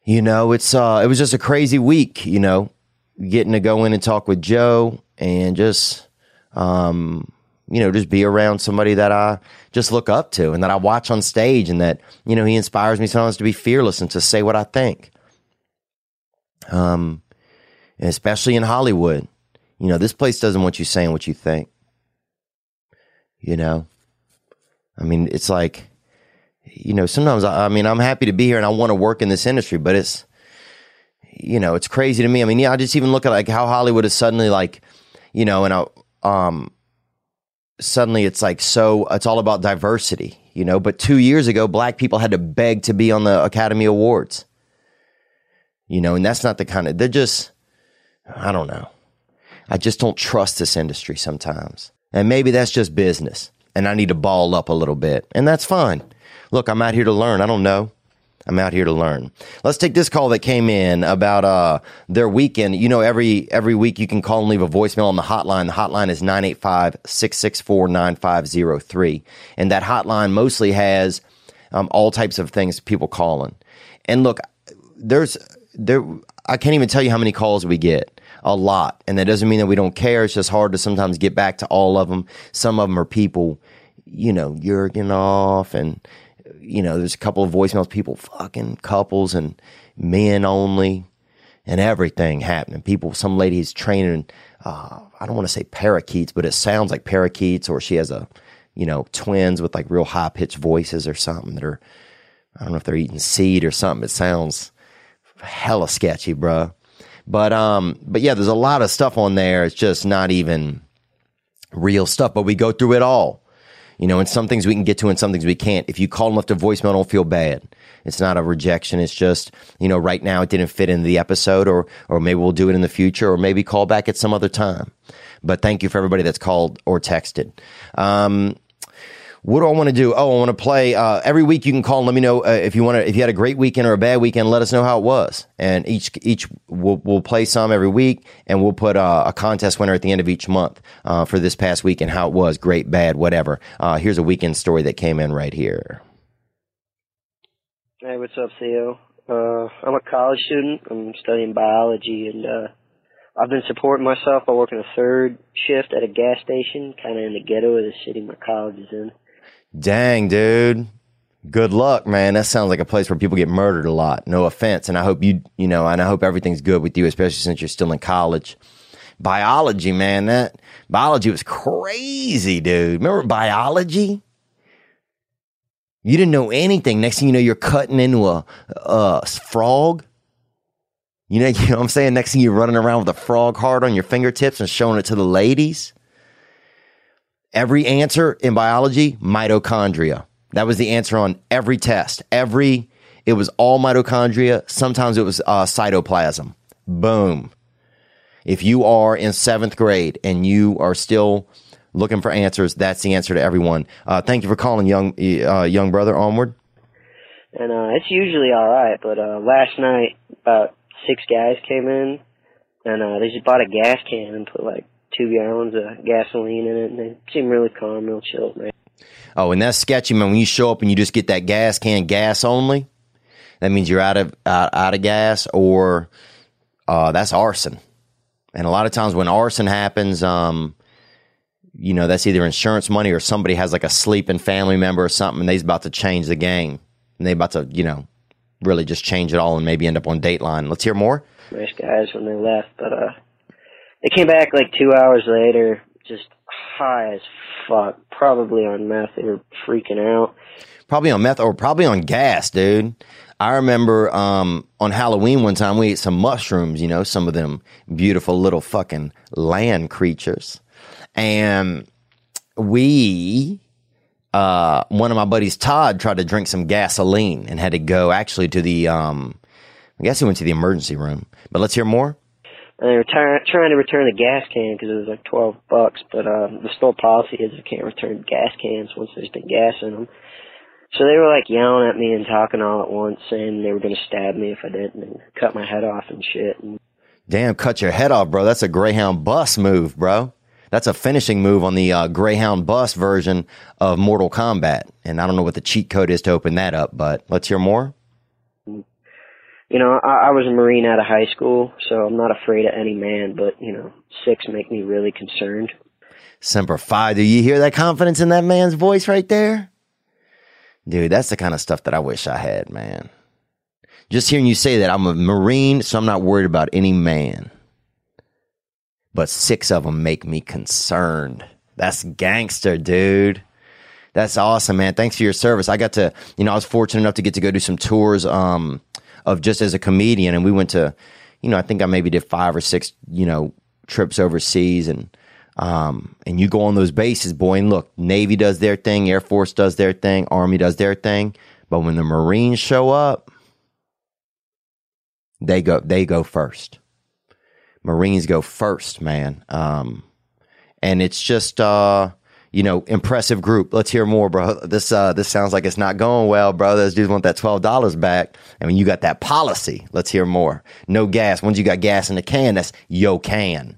S2: You know, it's, uh, it was just a crazy week, you know, getting to go in and talk with Joe and just, um, you know, just be around somebody that I just look up to and that I watch on stage and that, you know, he inspires me sometimes to be fearless and to say what I think. Um, especially in Hollywood, you know, this place doesn't want you saying what you think. You know, I mean, it's like, you know, sometimes I, I mean, I'm happy to be here and I want to work in this industry, but it's, you know, it's crazy to me. I mean, yeah, I just even look at like how Hollywood is suddenly like, you know, and I, um, suddenly it's like so it's all about diversity, you know. But two years ago, black people had to beg to be on the Academy Awards, you know, and that's not the kind of they're just I don't know. I just don't trust this industry sometimes, and maybe that's just business, and I need to ball up a little bit, and that's fine. Look, I'm out here to learn. I don't know. I'm out here to learn. Let's take this call that came in about uh, their weekend. You know, every every week you can call and leave a voicemail on the hotline. The hotline is 985-664-9503. And that hotline mostly has um, all types of things people calling. And look, there's there I can't even tell you how many calls we get. A lot. And that doesn't mean that we don't care. It's just hard to sometimes get back to all of them. Some of them are people, you know, yerking off and you know, there's a couple of voicemails, people fucking couples, and men only, and everything happening. People, some lady is training. Uh, I don't want to say parakeets, but it sounds like parakeets, or she has a, you know, twins with like real high pitched voices or something that are. I don't know if they're eating seed or something. It sounds hella sketchy, bro. But um, but yeah, there's a lot of stuff on there. It's just not even real stuff. But we go through it all. You know, and some things we can get to and some things we can't. If you call and left a voicemail, don't feel bad. It's not a rejection. It's just, you know, right now it didn't fit in the episode or, or maybe we'll do it in the future or maybe call back at some other time. But thank you for everybody that's called or texted. Um, what do I want to do? Oh, I want to play. Uh, every week you can call and let me know uh, if you want to. If you had a great weekend or a bad weekend, let us know how it was. And each each we'll, we'll play some every week, and we'll put uh, a contest winner at the end of each month uh, for this past week and how it was, great, bad, whatever. Uh, here's a weekend story that came in right here.
S4: Hey, what's up, Theo? Uh, I'm a college student. I'm studying biology, and I've been supporting myself by working a third shift at a gas station, kind of in the ghetto of the city my college is in.
S2: Dang, dude. Good luck, man. That sounds like a place where people get murdered a lot. No offense. And I hope you, you know, and I hope everything's good with you, especially since you're still in college. Biology, man. That biology was crazy, dude. Remember biology? You didn't know anything. Next thing you know, you're cutting into a, a frog. You know, you know what I'm saying? Next thing you're running around with a frog heart on your fingertips and showing it to the ladies. Every answer in biology, mitochondria. That was the answer on every test. Every, it was all mitochondria. Sometimes it was uh, cytoplasm. Boom. If you are in seventh grade and you are still looking for answers, that's the answer to everyone. Uh, thank you for calling, young uh, young brother. Onward.
S4: And uh, it's usually all right, but uh, last night about six guys came in, and uh, they just bought a gas can and put like two gallons of gasoline in it, and they seem really calm, real chill, man.
S2: Oh, and that's sketchy, man. When you show up and you just get that gas can, gas only, that means you're out of out, out of gas, or uh, that's arson. And a lot of times when arson happens, um, you know, that's either insurance money or somebody has like a sleeping family member or something, and they's about to change the game, and they about to, you know, really just change it all and maybe end up on Dateline. Let's hear more.
S4: Nice guys when they left, but uh, they came back like two hours later, just high as fuck, probably on meth. They were freaking out.
S2: Probably on meth or probably on gas, dude. I remember um, on Halloween one time we ate some mushrooms, you know, some of them beautiful little fucking land creatures. And we, uh, one of my buddies, Todd, tried to drink some gasoline and had to go actually to the, um, I guess he went to the emergency room. But let's hear more.
S4: And they were ty- trying to return the gas can because it was like 12 bucks, but uh, the store policy is you can't return gas cans once there's been gas in them. So they were like yelling at me and talking all at once, saying they were going to stab me if I didn't and cut my head off and shit. And
S2: Damn, cut your head off, bro. That's a Greyhound bus move, bro. That's a finishing move on the uh, Greyhound bus version of Mortal Kombat. And I don't know what the cheat code is to open that up, but let's hear more.
S4: You know, I, I was a Marine out of high school, so I'm not afraid of any man, but, you know, six make me really concerned.
S2: Semper Fi. Do you hear that confidence in that man's voice right there? Dude, that's the kind of stuff that I wish I had, man. Just hearing you say that, I'm a Marine, so I'm not worried about any man. But six of them make me concerned. That's gangster, dude. That's awesome, man. Thanks for your service. I got to, you know, I was fortunate enough to get to go do some tours um, of just as a comedian, and we went to, you know, I think I maybe did five or six, you know, trips overseas, and um, and you go on those bases, boy, and look, Navy does their thing, Air Force does their thing, Army does their thing, but when the Marines show up, they go they go first. Marines go first, man. Um, and it's just uh, you know, impressive group. Let's hear more, bro. This uh this sounds like it's not going well, bro. Those dudes want that twelve dollars back. I mean, you got that policy. Let's hear more. No gas. Once you got gas in the can, that's yo can.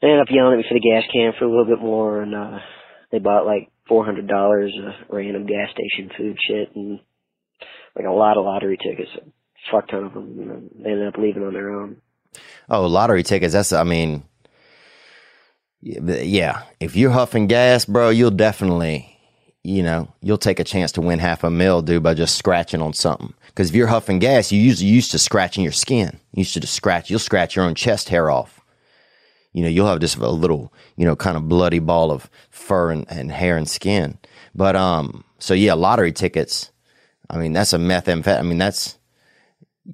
S4: They ended up yelling at me for the gas can for a little bit more, and uh, they bought like four hundred dollars of random gas station food shit and like a lot of lottery tickets, a fuck ton of them. They ended up leaving on their own.
S2: Oh, lottery tickets. That's I mean, yeah. If you're huffing gas, bro, you'll definitely you know, you'll take a chance to win half a mil, dude, by just scratching on something. Because if you're huffing gas, you usually used to scratching your skin. You used to just scratch. You'll scratch your own chest hair off. You know, you'll have just a little, you know, kind of bloody ball of fur and, and hair and skin. But um, so yeah, lottery tickets. I mean, that's a methamphetamine. I mean, that's,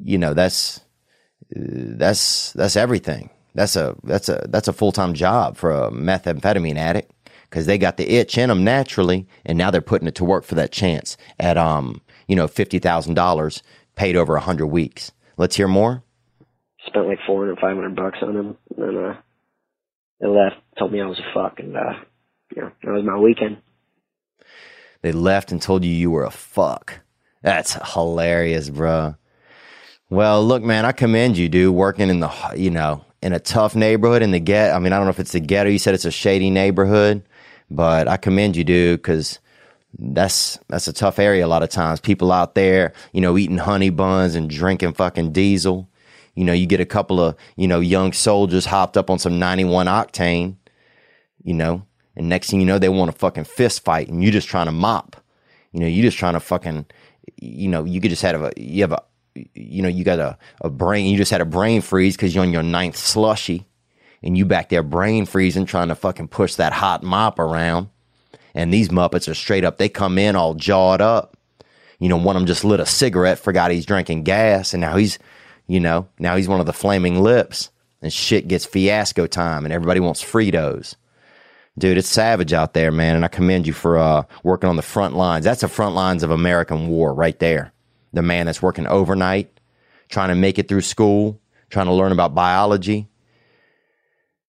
S2: you know, that's that's that's everything. That's a that's a that's a full time job for a methamphetamine addict because they got the itch in them naturally, and now they're putting it to work for that chance at um you know fifty thousand dollars paid over a hundred weeks. Let's hear more.
S4: Spent like four hundred, five hundred bucks on them, and then uh, they left. Told me I was a fuck, and uh, you know that was my weekend.
S2: They left and told you you were a fuck. That's hilarious, bro. Well, look, man, I commend you, dude, working in the, you know, in a tough neighborhood in the get. I mean, I don't know if it's the ghetto. You said it's a shady neighborhood, but I commend you, dude, because that's that's a tough area a lot of times. People out there, you know, eating honey buns and drinking fucking diesel. You know, you get a couple of, you know, young soldiers hopped up on some 91 octane, you know, and next thing you know, they want to fucking fist fight and you're just trying to mop. You know, you're just trying to fucking, you know, you could just have a, you have a, you know, you got a, a brain, you just had a brain freeze because you're on your ninth slushy and you back there brain freezing trying to fucking push that hot mop around. And these Muppets are straight up, they come in all jawed up. You know, one of them just lit a cigarette, forgot he's drinking gas, and now he's, you know, now he's one of the flaming lips. And shit gets fiasco time, and everybody wants Fritos. Dude, it's savage out there, man, and I commend you for uh, working on the front lines. That's the front lines of American war right there the man that's working overnight, trying to make it through school, trying to learn about biology,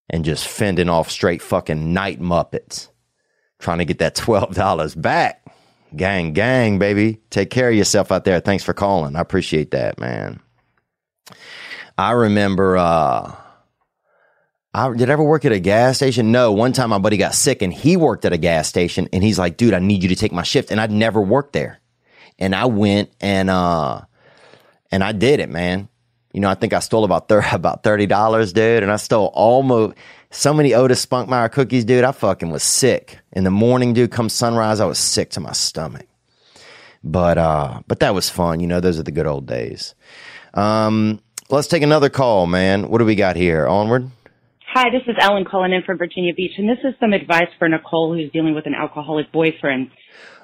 S2: and just fending off straight fucking night Muppets, trying to get that $12 back. Gang, gang, baby. Take care of yourself out there. Thanks for calling. I appreciate that, man. I remember, uh, I did I ever work at a gas station? No. One time my buddy got sick and he worked at a gas station and he's like, dude, I need you to take my shift. And I'd never worked there and I went and uh and I did it, man. You know, I think I stole about thir- about thirty dollars, dude, and I stole almost so many Otis Spunkmeyer cookies, dude. I fucking was sick in the morning, dude. Come sunrise, I was sick to my stomach. But uh, but that was fun. You know, those are the good old days. Um, let's take another call, man. What do we got here? Onward.
S5: Hi, this is Ellen calling in from Virginia Beach, and this is some advice for Nicole who's dealing with an alcoholic boyfriend.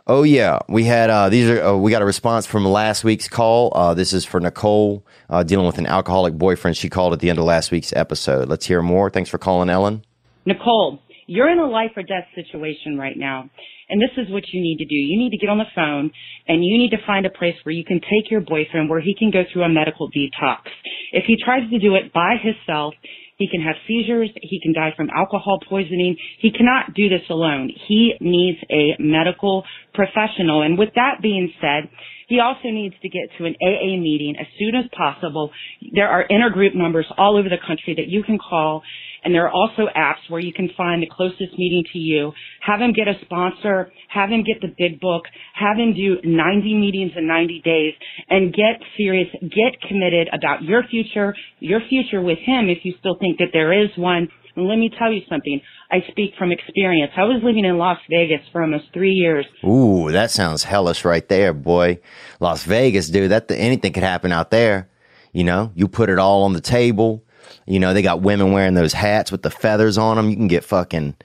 S2: Oh yeah, we had uh, these are uh, we got a response from last week's call. Uh, this is for Nicole uh, dealing with an alcoholic boyfriend. She called at the end of last week's episode. Let's hear more. Thanks for calling, Ellen.
S5: Nicole, you're in a life or death situation right now, and this is what you need to do. You need to get on the phone and you need to find a place where you can take your boyfriend where he can go through a medical detox. If he tries to do it by himself, he can have seizures. He can die from alcohol poisoning. He cannot do this alone. He needs a medical professional. And with that being said, he also needs to get to an AA meeting as soon as possible. There are intergroup numbers all over the country that you can call and there are also apps where you can find the closest meeting to you. Have him get a sponsor, have him get the big book, have him do 90 meetings in 90 days and get serious, get committed about your future, your future with him if you still think that there is one. And let me tell you something. I speak from experience. I was living in Las Vegas for almost three years.
S2: Ooh, that sounds hellish right there, boy. Las Vegas, dude. That anything could happen out there. You know, you put it all on the table. You know, they got women wearing those hats with the feathers on them. You can get fucking,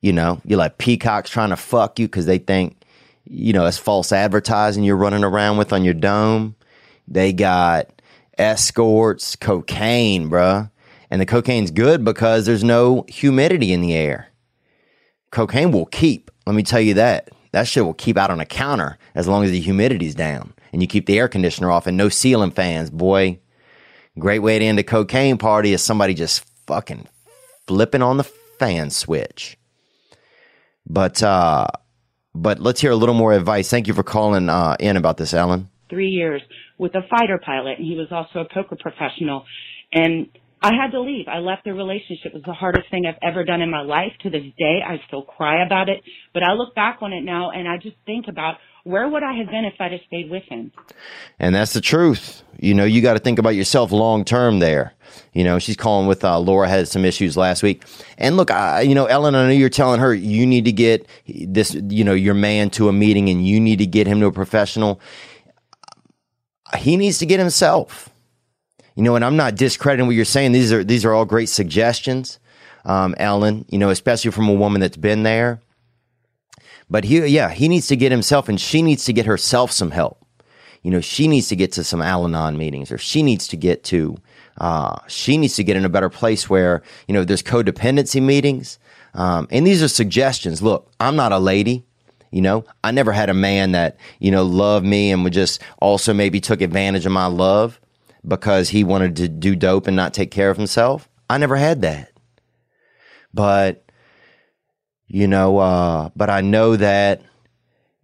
S2: you know, you're like peacocks trying to fuck you because they think, you know, it's false advertising you're running around with on your dome. They got escorts, cocaine, bruh. And the cocaine's good because there's no humidity in the air. Cocaine will keep. Let me tell you that. That shit will keep out on a counter as long as the humidity's down and you keep the air conditioner off and no ceiling fans, boy. Great way to end a cocaine party is somebody just fucking flipping on the fan switch. But uh but let's hear a little more advice. Thank you for calling uh, in about this, Alan.
S5: Three years with a fighter pilot, and he was also a poker professional. And I had to leave. I left the relationship. It was the hardest thing I've ever done in my life. To this day, I still cry about it. But I look back on it now and I just think about where would I have been if I'd have stayed with him?
S2: And that's the truth. You know, you got to think about yourself long term there. You know, she's calling with uh, Laura had some issues last week. And look, I, you know, Ellen, I know you're telling her you need to get this, you know, your man to a meeting and you need to get him to a professional. He needs to get himself. You know, and I'm not discrediting what you're saying. These are these are all great suggestions, um, Ellen. You know, especially from a woman that's been there. But he, yeah, he needs to get himself, and she needs to get herself some help. You know, she needs to get to some Al-Anon meetings, or she needs to get to, uh, she needs to get in a better place where you know there's codependency meetings. Um, and these are suggestions. Look, I'm not a lady. You know, I never had a man that, you know, loved me and would just also maybe took advantage of my love because he wanted to do dope and not take care of himself. I never had that. But, you know, uh, but I know that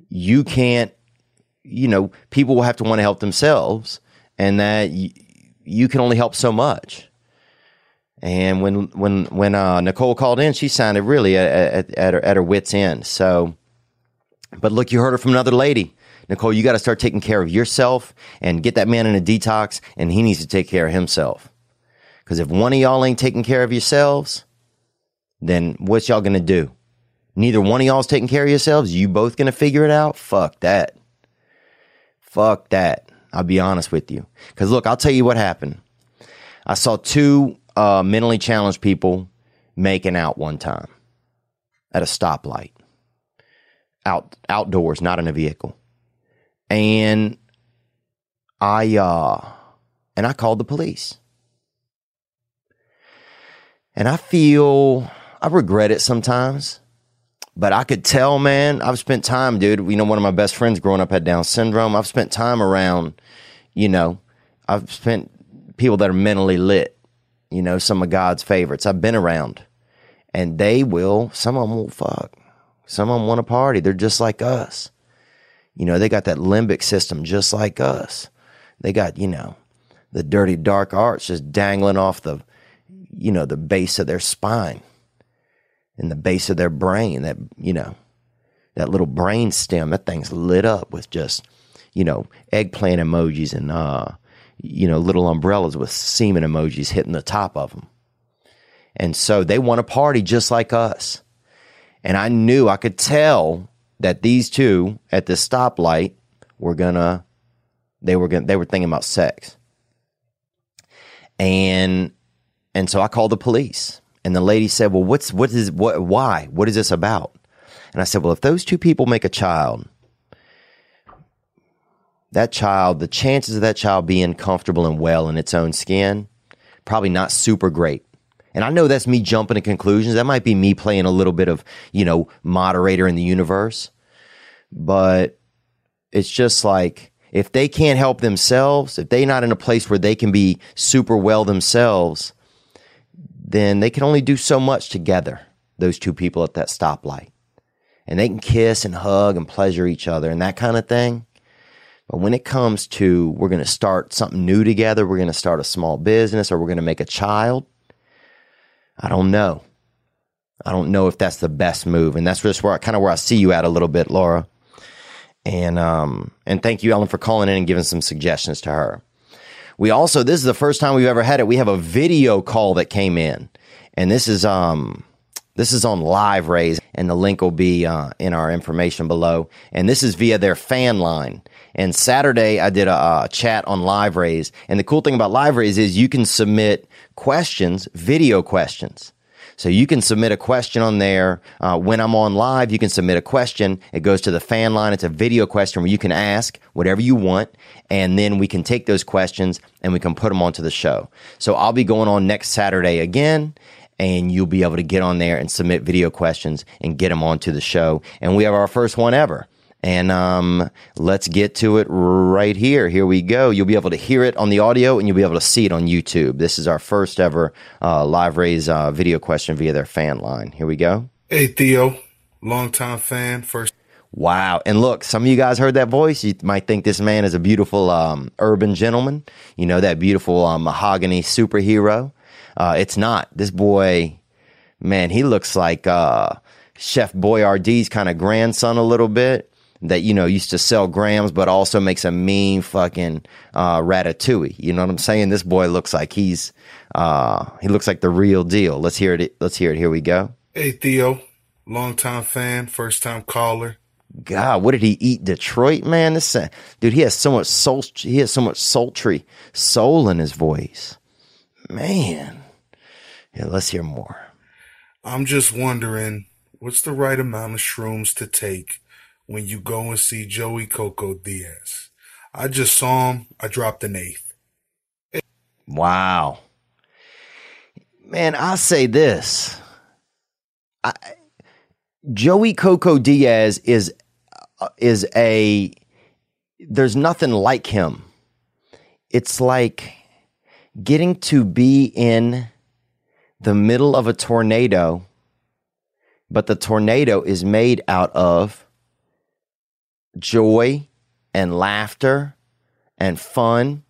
S2: you can't, you know, people will have to want to help themselves and that y- you can only help so much. And when when when uh, Nicole called in, she sounded really at, at, at, her, at her wits end. So, but look, you heard her from another lady. Nicole, you got to start taking care of yourself and get that man in a detox, and he needs to take care of himself. Because if one of y'all ain't taking care of yourselves, then what's y'all gonna do? Neither one of y'all's taking care of yourselves. You both gonna figure it out? Fuck that. Fuck that. I'll be honest with you. Because look, I'll tell you what happened. I saw two uh, mentally challenged people making out one time at a stoplight, out outdoors, not in a vehicle, and I uh, and I called the police, and I feel I regret it sometimes. But I could tell, man, I've spent time, dude. You know, one of my best friends growing up had Down syndrome. I've spent time around, you know, I've spent people that are mentally lit you know, some of God's favorites. I've been around and they will, some of them will fuck. Some of them want to party. They're just like us. You know, they got that limbic system just like us. They got, you know, the dirty dark arts just dangling off the, you know, the base of their spine and the base of their brain. That, you know, that little brain stem, that thing's lit up with just, you know, eggplant emojis and, uh, you know, little umbrellas with semen emojis hitting the top of them. And so they want to party just like us. And I knew, I could tell that these two at the stoplight were gonna, they were gonna, they were thinking about sex. And, and so I called the police and the lady said, well, what's, what is, what, why? What is this about? And I said, well, if those two people make a child that child, the chances of that child being comfortable and well in its own skin, probably not super great. And I know that's me jumping to conclusions. That might be me playing a little bit of, you know, moderator in the universe. But it's just like, if they can't help themselves, if they're not in a place where they can be super well themselves, then they can only do so much together, those two people at that stoplight. And they can kiss and hug and pleasure each other and that kind of thing. But when it comes to we're going to start something new together, we're going to start a small business or we're going to make a child, I don't know. I don't know if that's the best move. And that's just where kind of where I see you at a little bit, Laura. And um and thank you, Ellen, for calling in and giving some suggestions to her. We also this is the first time we've ever had it. We have a video call that came in. And this is um this is on Live Raise, and the link will be uh, in our information below. And this is via their fan line. And Saturday, I did a, a chat on Live Raise. And the cool thing about Live Raise is you can submit questions, video questions. So you can submit a question on there. Uh, when I'm on live, you can submit a question. It goes to the fan line. It's a video question where you can ask whatever you want. And then we can take those questions and we can put them onto the show. So I'll be going on next Saturday again and you'll be able to get on there and submit video questions and get them onto the show. And we have our first one ever. And um, let's get to it right here. Here we go. You'll be able to hear it on the audio and you'll be able to see it on YouTube. This is our first ever uh, live raise uh, video question via their fan line. Here we go.
S6: Hey, Theo, longtime fan, first.
S2: Wow. And look, some of you guys heard that voice. You might think this man is a beautiful um, urban gentleman, you know, that beautiful um, mahogany superhero. Uh, it's not. This boy, man, he looks like uh, Chef Boyardee's kind of grandson a little bit. That you know used to sell grams, but also makes a mean fucking uh, ratatouille. You know what I'm saying? This boy looks like he's uh, he looks like the real deal. Let's hear it. Let's hear it. Here we go.
S6: Hey, Theo, longtime fan, first time caller.
S2: God, what did he eat? Detroit, man. This uh, dude, he has so much soul. He has so much sultry soul in his voice, man. Yeah, let's hear more.
S6: I'm just wondering what's the right amount of shrooms to take when you go and see Joey Coco Diaz. I just saw him. I dropped an eighth.
S2: Wow, man. I say this. I, Joey Coco Diaz is uh, is a there's nothing like him. It's like getting to be in the middle of a tornado, but the tornado is made out of joy and laughter and fun.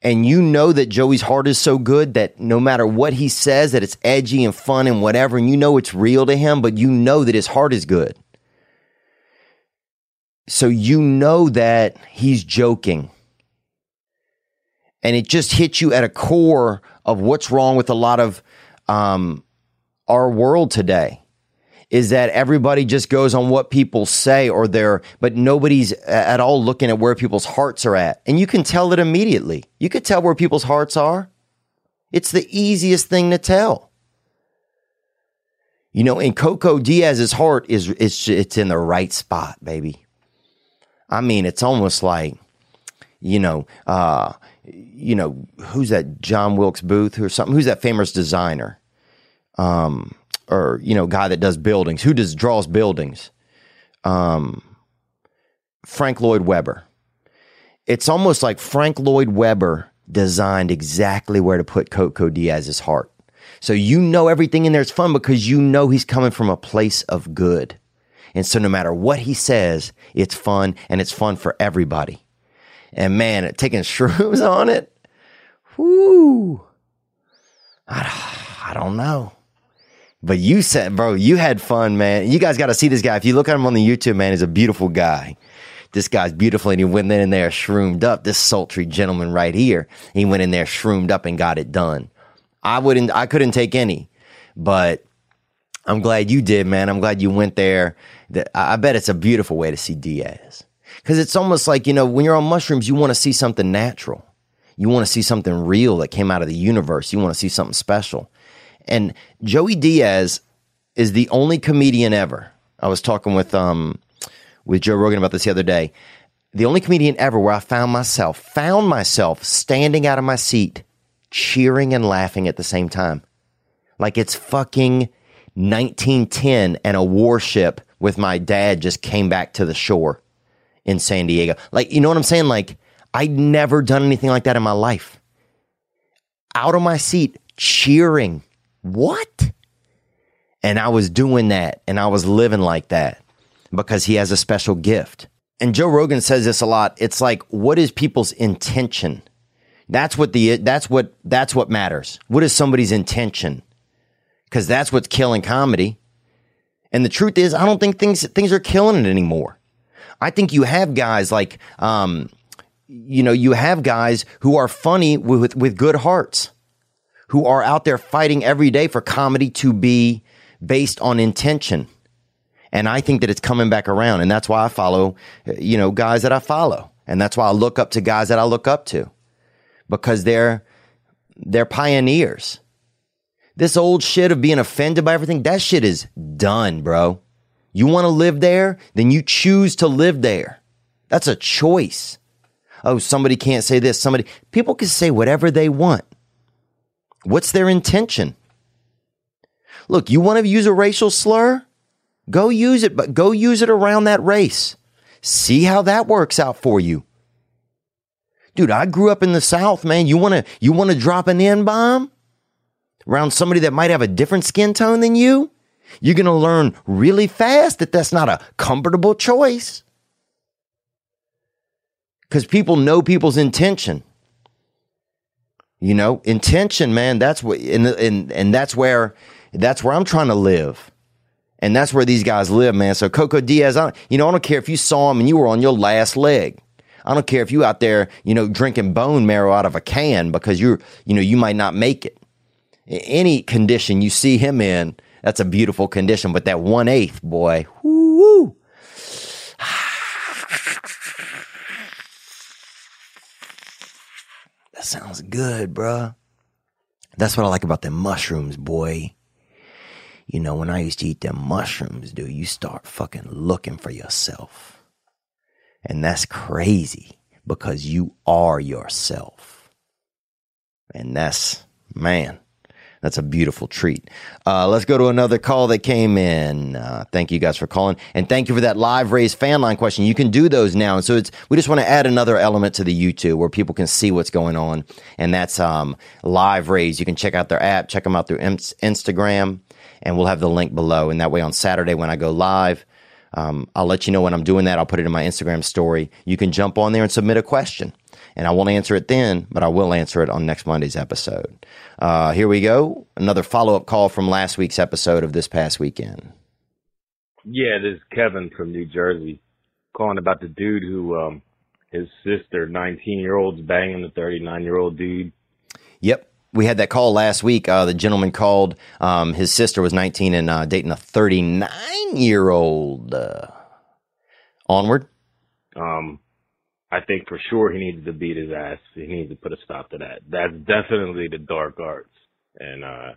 S2: And you know that Joey's heart is so good that no matter what he says, that it's edgy and fun and whatever, and you know it's real to him, but you know that his heart is good. So you know that he's joking. And it just hits you at a core of what's wrong with a lot of um, our world today is that everybody just goes on what people say or they're, but nobody's at all looking at where people's hearts are at. And you can tell it immediately. You could tell where people's hearts are. It's the easiest thing to tell. You know, in Coco Diaz's heart is it's it's in the right spot, baby. I mean, it's almost like, you know, uh, you know, who's that John Wilkes Booth or something? Who's that famous designer? Um, or, you know, guy that does buildings. Who does draws buildings? Um, Frank Lloyd Webber. It's almost like Frank Lloyd Webber designed exactly where to put Coco Diaz's heart. So you know everything in there is fun because you know he's coming from a place of good. And so no matter what he says, it's fun and it's fun for everybody. And man, taking shrooms on it, whoo, I, I don't know. But you said, bro, you had fun, man. You guys got to see this guy. If you look at him on the YouTube, man, he's a beautiful guy. This guy's beautiful, and he went in there shroomed up. This sultry gentleman right here, he went in there shroomed up and got it done. I wouldn't, I couldn't take any, but I'm glad you did, man. I'm glad you went there. I bet it's a beautiful way to see Diaz because it's almost like you know when you're on mushrooms, you want to see something natural. You want to see something real that came out of the universe. You want to see something special. And Joey Diaz is the only comedian ever. I was talking with um with Joe Rogan about this the other day. The only comedian ever where I found myself found myself standing out of my seat, cheering and laughing at the same time. Like it's fucking 1910 and a warship with my dad just came back to the shore in San Diego. Like, you know what I'm saying? Like, I'd never done anything like that in my life. Out of my seat, cheering. What? And I was doing that and I was living like that because he has a special gift. And Joe Rogan says this a lot. It's like, what is people's intention? That's what the, that's what, that's what matters. What is somebody's intention? because that's what's killing comedy. And the truth is, I don't think things things are killing it anymore. I think you have guys like, um, you know, you have guys who are funny with with good hearts, who are out there fighting every day for comedy to be based on intention. And I think that it's coming back around, and that's why I follow, you know, guys that I follow, and that's why I look up to guys that I look up to, because they're they're pioneers this old shit of being offended by everything, that shit is done, bro. You want to live there? Then you choose to live there. That's a choice. Oh, somebody can't say this. Somebody, people can say whatever they want. What's their intention? Look, you want to use a racial slur? Go use it, but go use it around that race. See how that works out for you. Dude, I grew up in the South, man. You want to, you want to drop an N bomb? around somebody that might have a different skin tone than you, you're going to learn really fast that that's not a comfortable choice. Because people know people's intention. You know, intention, man. That's what, and, and, and that's where, that's where I'm trying to live. And that's where these guys live, man. So Coco Diaz, I, you know, I don't care if you saw him and you were on your last leg. I don't care if you out there, you know, drinking bone marrow out of a can because you're, you know, you might not make it. Any condition you see him in, that's a beautiful condition. But that one eighth, boy, whoo, that sounds good, bruh. That's what I like about them mushrooms, boy. You know, when I used to eat them mushrooms, dude, you start fucking looking for yourself. And that's crazy because you are yourself. And that's, man, that's a beautiful treat. Uh, let's go to another call that came in. Uh, thank you guys for calling, and thank you for that live raise fan line question. You can do those now, and so it's we just want to add another element to the YouTube where people can see what's going on, and that's um, live raise. You can check out their app, check them out through Instagram, and we'll have the link below. And that way, on Saturday when I go live. Um, I'll let you know when I'm doing that. I'll put it in my Instagram story. You can jump on there and submit a question and I won't answer it then, but I will answer it on next Monday's episode. Uh, here we go. Another follow up call from last week's episode of this past weekend.
S7: Yeah, this is Kevin from New Jersey calling about the dude who, um, his sister, 19 year old's banging the 39 year old dude.
S2: Yep. We had that call last week. Uh, the gentleman called. Um, his sister was 19 and uh, dating a 39 year old. Uh, onward.
S7: Um, I think for sure he needs to beat his ass. He needs to put a stop to that. That's definitely the dark arts. And uh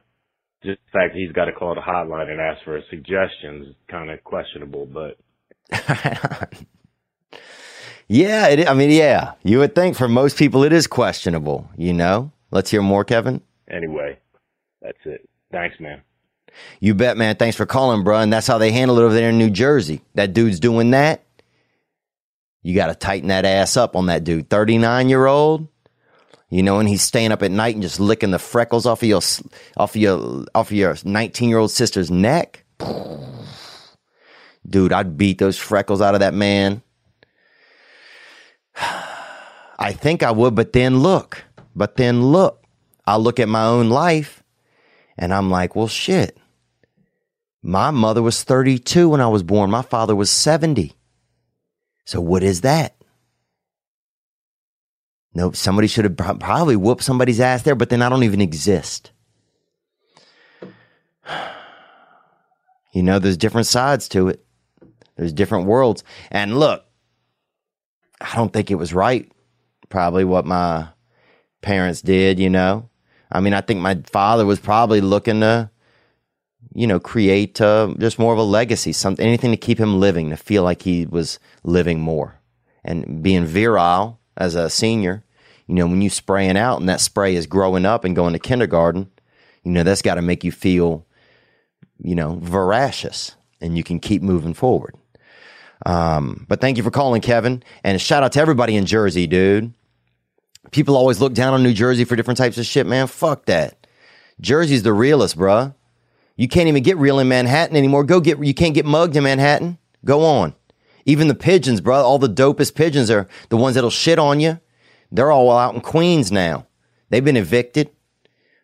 S7: just the fact he's got to call the hotline and ask for suggestions is kind of questionable, but
S2: yeah, it, I mean, yeah, you would think for most people it is questionable, you know? Let's hear more, Kevin.
S7: Anyway, that's it. Thanks, man.
S2: You bet, man. Thanks for calling, bro. And that's how they handle it over there in New Jersey. That dude's doing that you got to tighten that ass up on that dude. 39 year old, you know, and he's staying up at night and just licking the freckles off of your, off of your, off of your 19 year old sister's neck. Dude, I'd beat those freckles out of that man. I think I would, but then look, but then look, I look at my own life and I'm like, well, shit. My mother was 32 when I was born. My father was 70. So what is that? Nope, somebody should have probably whooped somebody's ass there, but then I don't even exist. You know, there's different sides to it. There's different worlds. And look, I don't think it was right, probably what my parents did, you know. I mean, I think my father was probably looking to you know, create uh, just more of a legacy, something, anything to keep him living, to feel like he was living more. And being virile as a senior, you know, when you spraying out and that spray is growing up and going to kindergarten, you know, that's got to make you feel, you know, voracious and you can keep moving forward. Um, but thank you for calling, Kevin. And shout out to everybody in Jersey, dude. People always look down on New Jersey for different types of shit, man. Fuck that. Jersey's the realest, bruh. You can't even get real in Manhattan anymore. Go get, you can't get mugged in Manhattan. Go on. Even the pigeons, bro, all the dopest pigeons are the ones that'll shit on you. They're all out in Queens now. They've been evicted.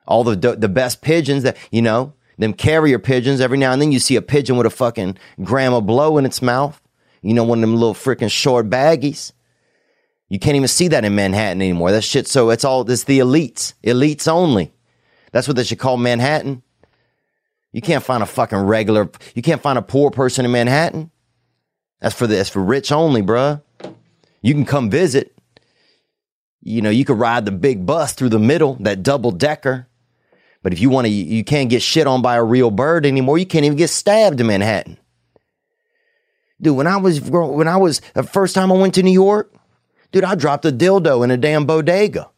S2: All the, the best pigeons that, you know, them carrier pigeons, every now and then you see a pigeon with a fucking gram of blow in its mouth. You know, one of them little freaking short baggies. You can't even see that in Manhattan anymore. That shit, so it's all, it's the elites. Elites only. That's what they should call Manhattan. You can't find a fucking regular, you can't find a poor person in Manhattan. That's for the, that's for rich only, bruh. You can come visit. You know, you could ride the big bus through the middle, that double decker. But if you want to, you can't get shit on by a real bird anymore. You can't even get stabbed in Manhattan. Dude, when I was, when I was, the first time I went to New York, dude, I dropped a dildo in a damn bodega.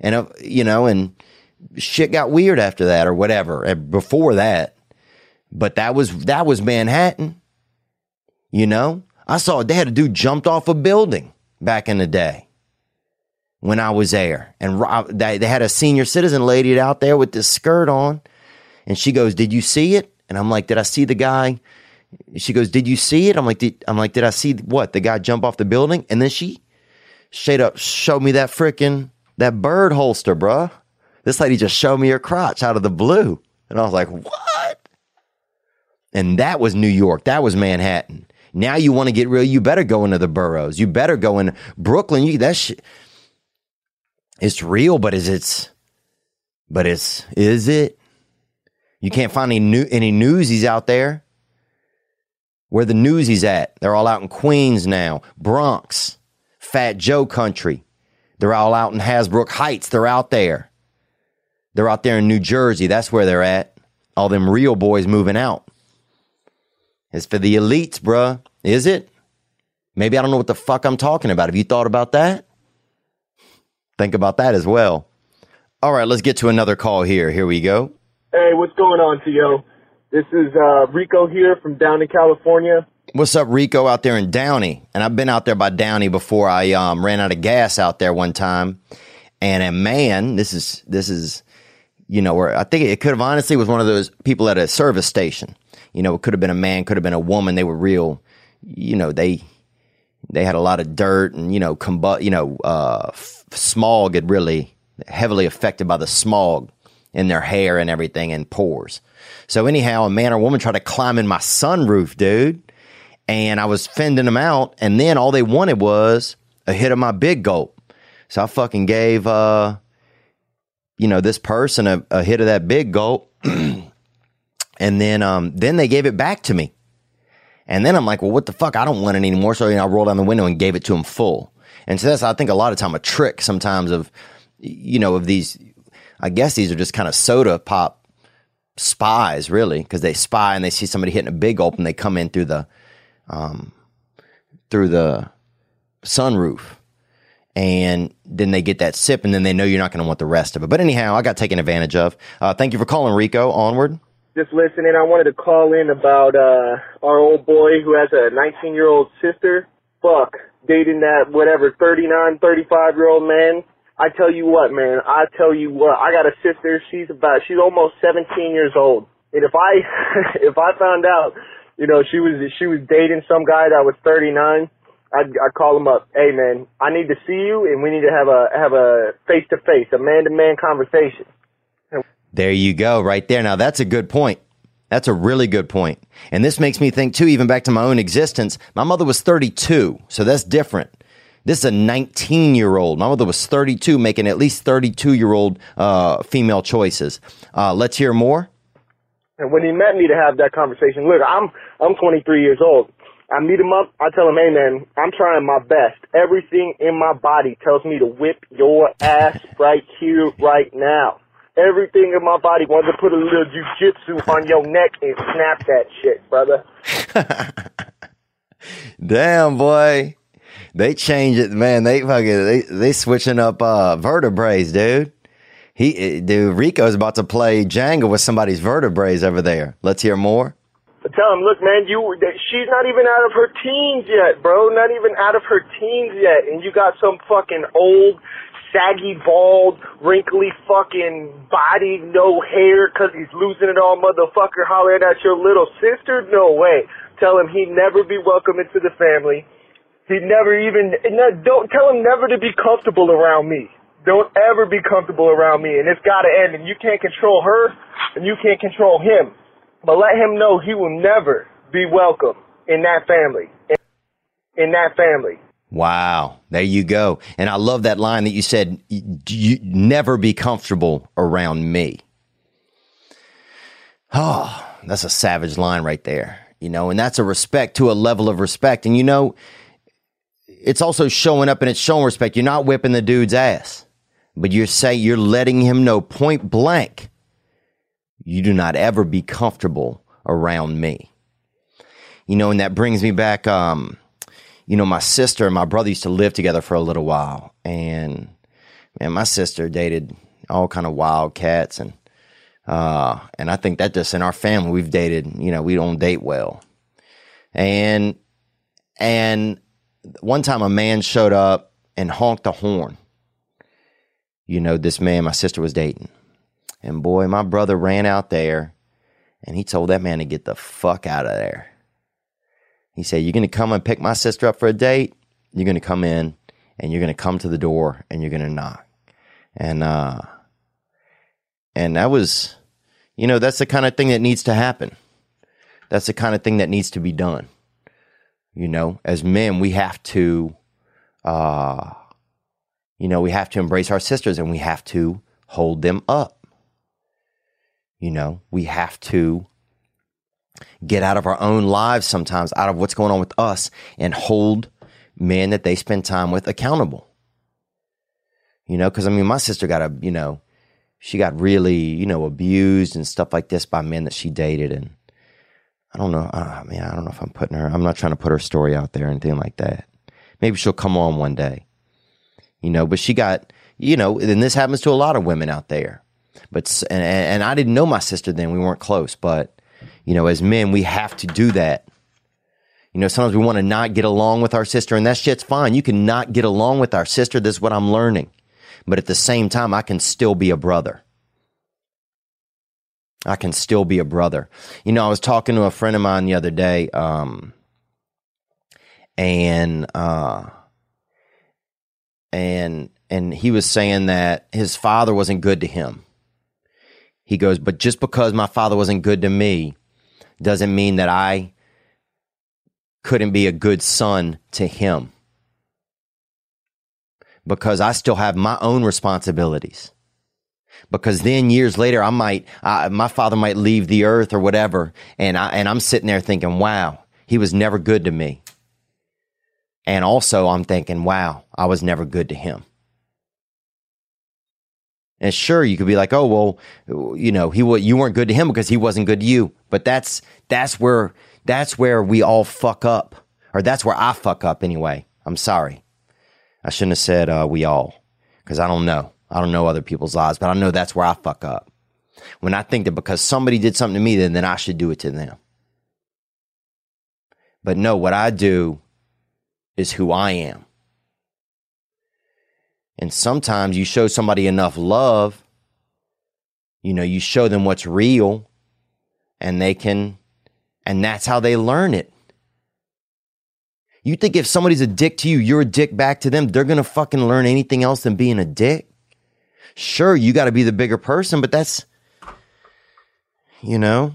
S2: And, uh, you know, and shit got weird after that or whatever. Eh, before that, but that was that was Manhattan. You know, I saw they had a dude jumped off a building back in the day when I was there, and they had a senior citizen lady out there with this skirt on, and she goes, "Did you see it?" And I'm like, "Did I see the guy?" She goes, "Did you see it?" I'm like, did, "I'm like, did I see what the guy jump off the building?" And then she straight up showed me that freaking That bird holster, bruh. This lady just showed me her crotch out of the blue. And I was like, what? And that was New York. That was Manhattan. Now you want to get real, you better go into the boroughs. You better go in Brooklyn. You that shit. It's real, but is it's but it's is it? You can't find any new any newsies out there. Where the newsies at? They're all out in Queens now, Bronx, Fat Joe country. They're all out in Hasbrouck Heights. They're out there. They're out there in New Jersey. That's where they're at. All them real boys moving out. It's for the elites, bruh. Is it? Maybe I don't know what the fuck I'm talking about. Have you thought about that? Think about that as well. All right, let's get to another call here. Here we go.
S8: Hey, what's going on, T.O.? This is uh, Rico here from down in California.
S2: What's up, Rico, out there in Downey? And I've been out there by Downey before. I um, ran out of gas out there one time, and a man, this is this is, you know, where I think it could have honestly was one of those people at a service station. You know, it could have been a man, could have been a woman. They were real, you know, they they had a lot of dirt and you know, combu- you know, uh, f- smog had really heavily affected by the smog in their hair and everything and pores. So anyhow, a man or woman tried to climb in my sunroof, dude, and I was fending them out. And then all they wanted was a hit of my big gulp. So I fucking gave, uh, you know, this person a, a hit of that big gulp. and then, um, then they gave it back to me. And then I'm like, well, what the fuck? I don't want it anymore. So you know, I rolled down the window and gave it to him full. And so that's, I think, a lot of time a trick sometimes of, you know, of these. I guess these are just kind of soda pop spies, really, because they spy and they see somebody hitting a big gulp and they come in through the, um, through the sunroof. And then they get that sip, and then they know you're not going to want the rest of it. But anyhow, I got taken advantage of. Uh, thank you for calling, Rico. Onward.
S8: Just listening. I wanted to call in about uh, our old boy who has a 19 year old sister. Fuck, dating that whatever 39, 35 year old man. I tell you what, man. I tell you what. I got a sister. She's about. She's almost 17 years old. And if I, if I found out, you know, she was she was dating some guy that was 39, I'd, I'd call him up. Hey, man, I need to see you, and we need to have a have a face to face, a man to man conversation.
S2: There you go, right there. Now that's a good point. That's a really good point. And this makes me think too, even back to my own existence. My mother was 32, so that's different. This is a 19 year old. My mother was 32, making at least 32 year old uh, female choices. Uh, let's hear more.
S8: And when he met me to have that conversation, look, I'm I'm 23 years old. I meet him up. I tell him, hey man, I'm trying my best. Everything in my body tells me to whip your ass right here, right now. Everything in my body wants to put a little jujitsu on your neck and snap that shit, brother.
S2: Damn, boy. They change it, man. They fucking they they switching up uh vertebrae, dude. He dude, Rico's about to play Jenga with somebody's vertebrae over there. Let's hear more.
S8: Tell him, look, man, you she's not even out of her teens yet, bro. Not even out of her teens yet, and you got some fucking old, saggy, bald, wrinkly fucking body, no hair, cause he's losing it all, motherfucker, hollering at your little sister. No way. Tell him he'd never be welcome into the family. He'd never even don't tell him never to be comfortable around me. Don't ever be comfortable around me, and it's got to end. And you can't control her, and you can't control him. But let him know he will never be welcome in that family. In that family.
S2: Wow, there you go. And I love that line that you said, you never be comfortable around me. Oh, that's a savage line right there. You know, and that's a respect to a level of respect. And you know, it's also showing up and it's showing respect. You're not whipping the dude's ass, but you're saying you're letting him know point blank, you do not ever be comfortable around me. You know, and that brings me back, um, you know, my sister and my brother used to live together for a little while. And man, my sister dated all kind of wild cats and uh, and I think that just in our family we've dated, you know, we don't date well. And and one time a man showed up and honked the horn. You know, this man my sister was dating. And boy, my brother ran out there and he told that man to get the fuck out of there. He said, You're going to come and pick my sister up for a date. You're going to come in and you're going to come to the door and you're going to knock. And uh and that was you know, that's the kind of thing that needs to happen. That's the kind of thing that needs to be done. You know, as men, we have to uh you know, we have to embrace our sisters and we have to hold them up. You know, we have to get out of our own lives sometimes, out of what's going on with us, and hold men that they spend time with accountable. You know, because I mean, my sister got a, you know, she got really, you know, abused and stuff like this by men that she dated. And I don't know, I mean, I don't know if I'm putting her, I'm not trying to put her story out there or anything like that. Maybe she'll come on one day, you know, but she got, you know, and this happens to a lot of women out there. But, and, and I didn't know my sister then, we weren't close, but, you know, as men, we have to do that. You know, sometimes we want to not get along with our sister, and that shit's fine. You can not get along with our sister. This is what I'm learning. But at the same time, I can still be a brother. I can still be a brother. You know, I was talking to a friend of mine the other day, um, and uh, and and he was saying that his father wasn't good to him. He goes, but just because my father wasn't good to me doesn't mean that I couldn't be a good son to him. Because I still have my own responsibilities. Because then years later, I might, I, my father might leave the earth or whatever, and I and I'm sitting there thinking, "Wow, he was never good to me." And also, I'm thinking, "Wow, I was never good to him." And sure, you could be like, "Oh, well, you know, he you weren't good to him because he wasn't good to you." But that's that's where that's where we all fuck up, or that's where I fuck up anyway. I'm sorry, I shouldn't have said uh, we all because I don't know. I don't know other people's lives, but I know that's where I fuck up. When I think that because somebody did something to me, then then I should do it to them. But no, what I do is who I am. And sometimes you show somebody enough love, you know, you show them what's real and they can, and that's how they learn it. You think if somebody's a dick to you, you're a dick back to them, they're to fucking learn anything else than being a dick? Sure, you got to be the bigger person, but that's, you know,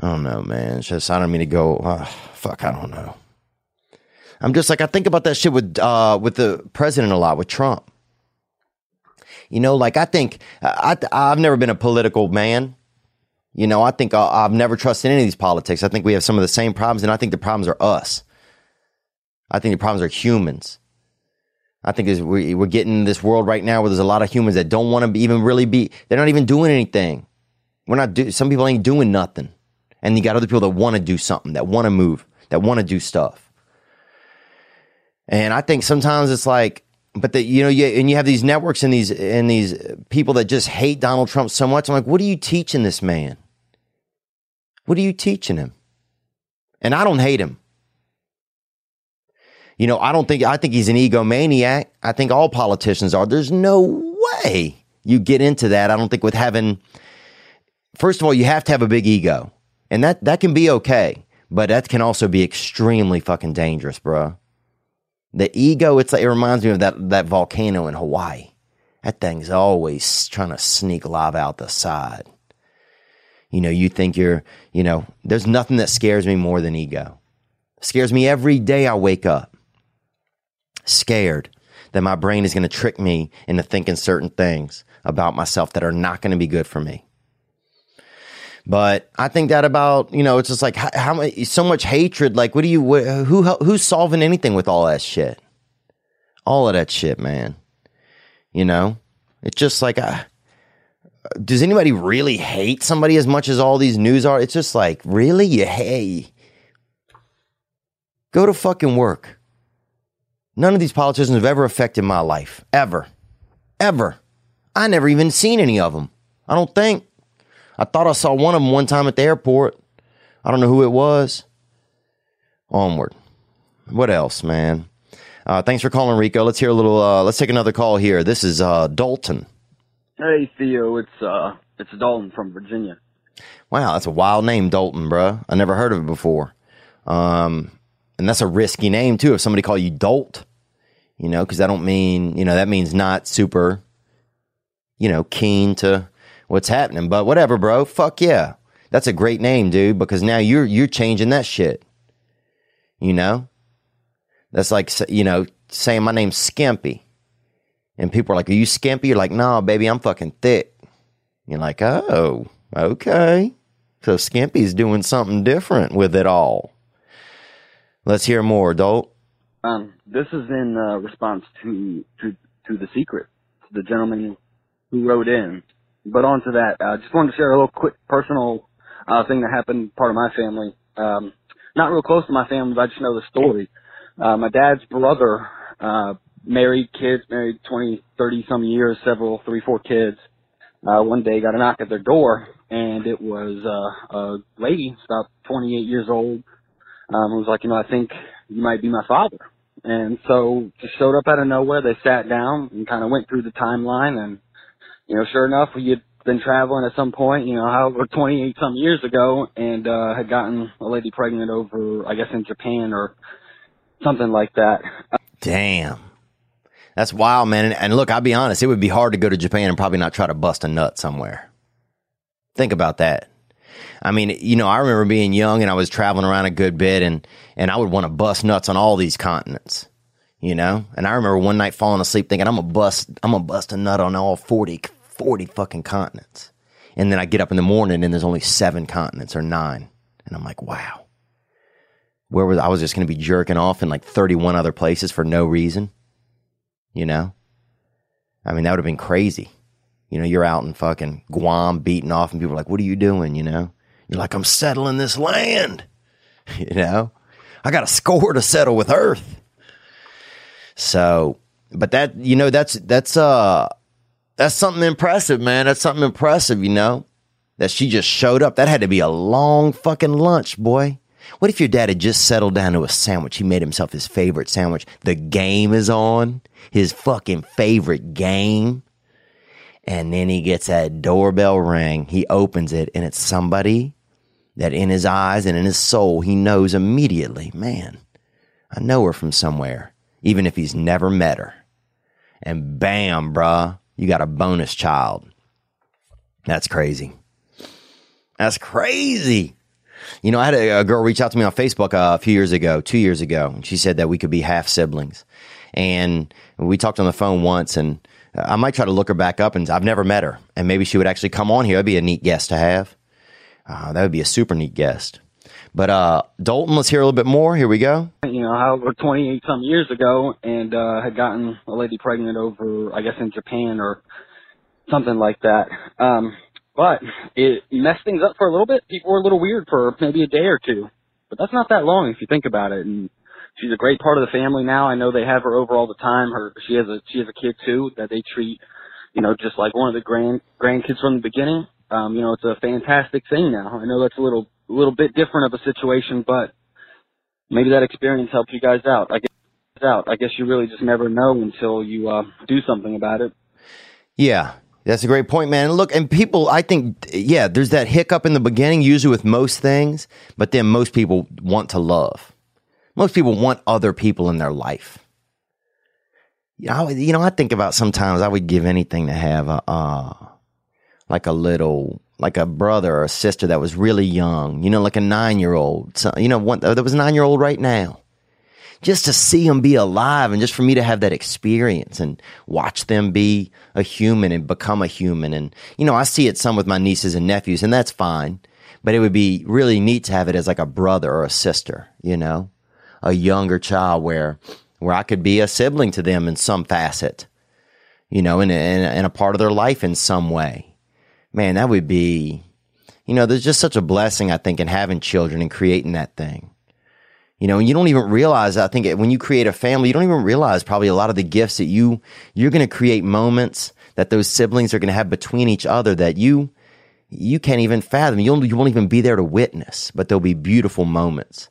S2: I don't know, man. It's just, I don't mean to go, uh, fuck, I don't know. I'm just like I think about that shit with uh with the president a lot with Trump. You know, like I think I I've never been a political man. You know, I think uh, I've never trusted any of these politics. I think we have some of the same problems, and I think the problems are us. I think the problems are humans. I think we, we're getting this world right now where there's a lot of humans that don't want to even really be. They're not even doing anything. We're not do. Some people ain't doing nothing, and you got other people that want to do something, that want to move, that want to do stuff. And I think sometimes it's like, but that you know, you, and you have these networks and these and these people that just hate Donald Trump so much. I'm like, what are you teaching this man? What are you teaching him? And I don't hate him. You know, I don't think I think he's an egomaniac. I think all politicians are. There's no way you get into that. I don't think with having first of all, you have to have a big ego. And that that can be okay, but that can also be extremely fucking dangerous, bro. The ego, it's like, it reminds me of that, that volcano in Hawaii. That thing's always trying to sneak lava out the side. You know, you think you're, you know, there's nothing that scares me more than ego. Scares me every day I wake up. Scared that my brain is going to trick me into thinking certain things about myself that are not going to be good for me. But I think that about you know it's just like how, how so much hatred. Like, what do you who who's solving anything with all that shit? All of that shit, man. You know, it's just like uh, does anybody really hate somebody as much as all these news are? It's just like really you hey, go to fucking work. None of these politicians have ever affected my life ever, ever. I never even seen any of them. I don't think. I thought I saw one of them one time at the airport. I don't know who it was. Onward. What else, man? Uh, thanks for calling, Rico. Let's hear a little. Uh, let's take another call here. This is uh, Dalton.
S9: Hey Theo, it's uh, it's Dalton from Virginia.
S2: Wow, that's a wild name, Dalton, bruh. I never heard of it before. Um, and that's a risky name too. If somebody call you Dolt, You know, because I don't mean, you know, that means not super, you know, keen to what's happening. But whatever, bro. Fuck yeah. That's a great name, dude, because now you're you're changing that shit. You know? That's like you know, saying my name's Skimpy. And people are like, Are you skimpy? You're like, no, baby, I'm fucking thick. You're like, oh, okay. So Skimpy's doing something different with it all. Let's hear more, Dolt.
S9: Um, this is in uh, response to, to to the secret, the gentleman who wrote in. But on to that, I uh, just wanted to share a little quick personal uh, thing that happened part of my family. Um, not real close to my family, but I just know the story. Uh, my dad's brother, uh, married kids, married 20, 30 some years, several, three, four kids. Uh, one day got a knock at their door and it was, uh, a lady, about 28 years old, um, who was like, you know, I think you might be my father. And so just showed up out of nowhere. They sat down and kind of went through the timeline and, you know, sure enough, we had been traveling at some point, you know, however, 28 some years ago and, uh, had gotten a lady pregnant over, I guess in Japan or something like that.
S2: Damn. That's wild, man. And, and look, I'll be honest, it would be hard to go to Japan and probably not try to bust a nut somewhere. Think about that. I mean, you know, I remember being young and I was traveling around a good bit and, and I would want to bust nuts on all these continents, you know? And I remember one night falling asleep thinking, I'm gonna bust, I'm bust a nut on all 40, 40 fucking continents. And then I get up in the morning and there's only seven continents or nine. And I'm like, wow. Where was I was just gonna be jerking off in like 31 other places for no reason you know? I mean, that would have been crazy. You know, you're out in fucking Guam beating off and people are like, what are you doing? You know? You're like, I'm settling this land. You know? I got a score to settle with Earth. So, but that, you know, that's, that's, uh, that's something impressive, man. That's something impressive, you know? That she just showed up. That had to be a long fucking lunch, boy. What if your dad had just settled down to a sandwich? He made himself his favorite sandwich. The game is on, his fucking favorite game. And then he gets that doorbell ring. He opens it, and it's somebody that in his eyes and in his soul, he knows immediately, man, I know her from somewhere, even if he's never met her. And bam, bruh, you got a bonus child. That's crazy. That's crazy. You know, I had a, a girl reach out to me on Facebook uh, a few years ago, two years ago, and she said that we could be half siblings. And we talked on the phone once, and I might try to look her back up, and I've never met her. And maybe she would actually come on here. That'd be a neat guest to have. Uh, that would be a super neat guest. But uh, Dalton, let's hear a little bit more. Here we go.
S9: You know, however, 28 some years ago, and uh, had gotten a lady pregnant over, I guess, in Japan or something like that. Um, but it messed things up for a little bit. People were a little weird for maybe a day or two. But that's not that long if you think about it. And she's a great part of the family now. I know they have her over all the time. Her she has a she has a kid too that they treat, you know, just like one of the grand grandkids from the beginning. Um, you know, it's a fantastic thing now. I know that's a little a little bit different of a situation, but maybe that experience helped you guys out. I guess out. I guess you really just never know until you uh, do something about it.
S2: Yeah, that's a great point, man. And Look, and people, I think, yeah, there's that hiccup in the beginning, usually with most things, but then most people want to love. Most people want other people in their life. You know, you know, I think about sometimes I would give anything to have a, uh, like a little, like a brother or a sister that was really young, you know, like a nine year old. You know, one, there was a nine year old right now just to see them be alive and just for me to have that experience and watch them be a human and become a human. And, you know, I see it some with my nieces and nephews and that's fine, but it would be really neat to have it as like a brother or a sister, you know, a younger child where, where I could be a sibling to them in some facet, you know, in, in, in a part of their life in some way. Man, that would be, you know, there's just such a blessing, I think, in having children and creating that thing. You know, and you don't even realize, I think when you create a family, you don't even realize probably a lot of the gifts that you, you're going to create moments that those siblings are going to have between each other that you, you can't even fathom. You'll, you won't even be there to witness, but there'll be beautiful moments.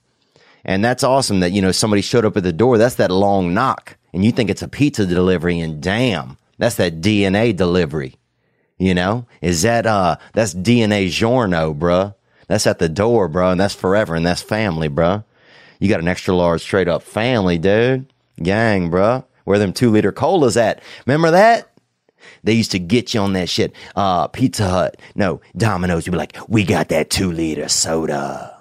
S2: And that's awesome that, you know, somebody showed up at the door. That's that long knock. And you think it's a pizza delivery and damn, that's that DNA delivery. You know, is that, uh, that's DNA Giorno, bruh. That's at the door, bruh. And that's forever. And that's family, bruh. You got an extra large straight up family, dude. Gang, bruh. Where them two liter colas at? Remember that? They used to get you on that shit. Uh, Pizza Hut, no, Domino's. You'd be like, we got that two liter soda.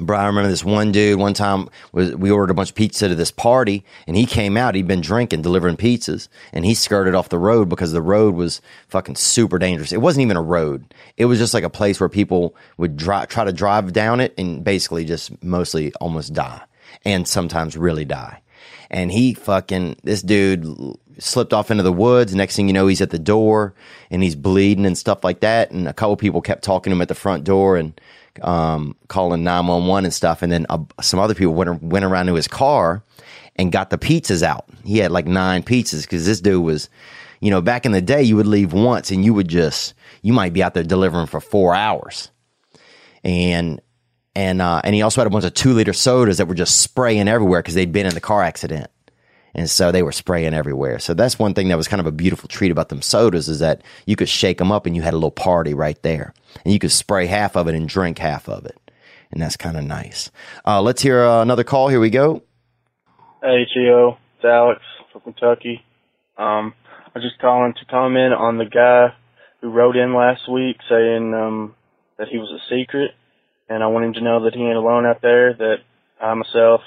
S2: Bro, I remember this one dude. One time, was we ordered a bunch of pizza to this party, and he came out. He'd been drinking, delivering pizzas, and he skirted off the road because the road was fucking super dangerous. It wasn't even a road; it was just like a place where people would dri- try to drive down it and basically just mostly almost die, and sometimes really die. And he fucking this dude slipped off into the woods. Next thing you know, he's at the door and he's bleeding and stuff like that. And a couple people kept talking to him at the front door and um, calling 911 and stuff. And then uh, some other people went, went around to his car and got the pizzas out. He had like nine pizzas because this dude was, you know, back in the day, you would leave once and you would just, you might be out there delivering for four hours. And, and, uh, and he also had a bunch of two liter sodas that were just spraying everywhere because they'd been in the car accident. And so they were spraying everywhere. So that's one thing that was kind of a beautiful treat about them sodas is that you could shake them up and you had a little party right there. And you could spray half of it and drink half of it. And that's kind of nice. Uh, let's hear uh, another call. Here we go.
S10: Hey, Gio. It's Alex from Kentucky. Um, I was just calling to comment on the guy who wrote in last week saying um, that he was a secret, and I want him to know that he ain't alone out there. That I myself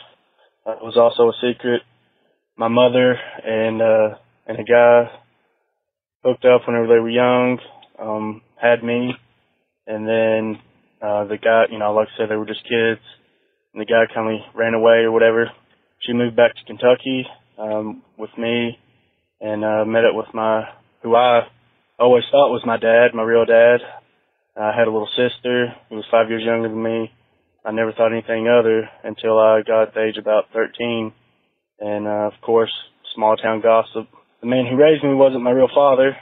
S10: uh, was also a secret. My mother and uh, and a guy hooked up whenever they were young, um, had me, and then uh, the guy, you know, like I said, they were just kids, and the guy kind of ran away or whatever she moved back to Kentucky um, with me and uh, met up with my who I always thought was my dad, my real dad. I had a little sister who was five years younger than me. I never thought anything other until I got the age about 13. And uh, of course, small town gossip. The man who raised me wasn't my real father.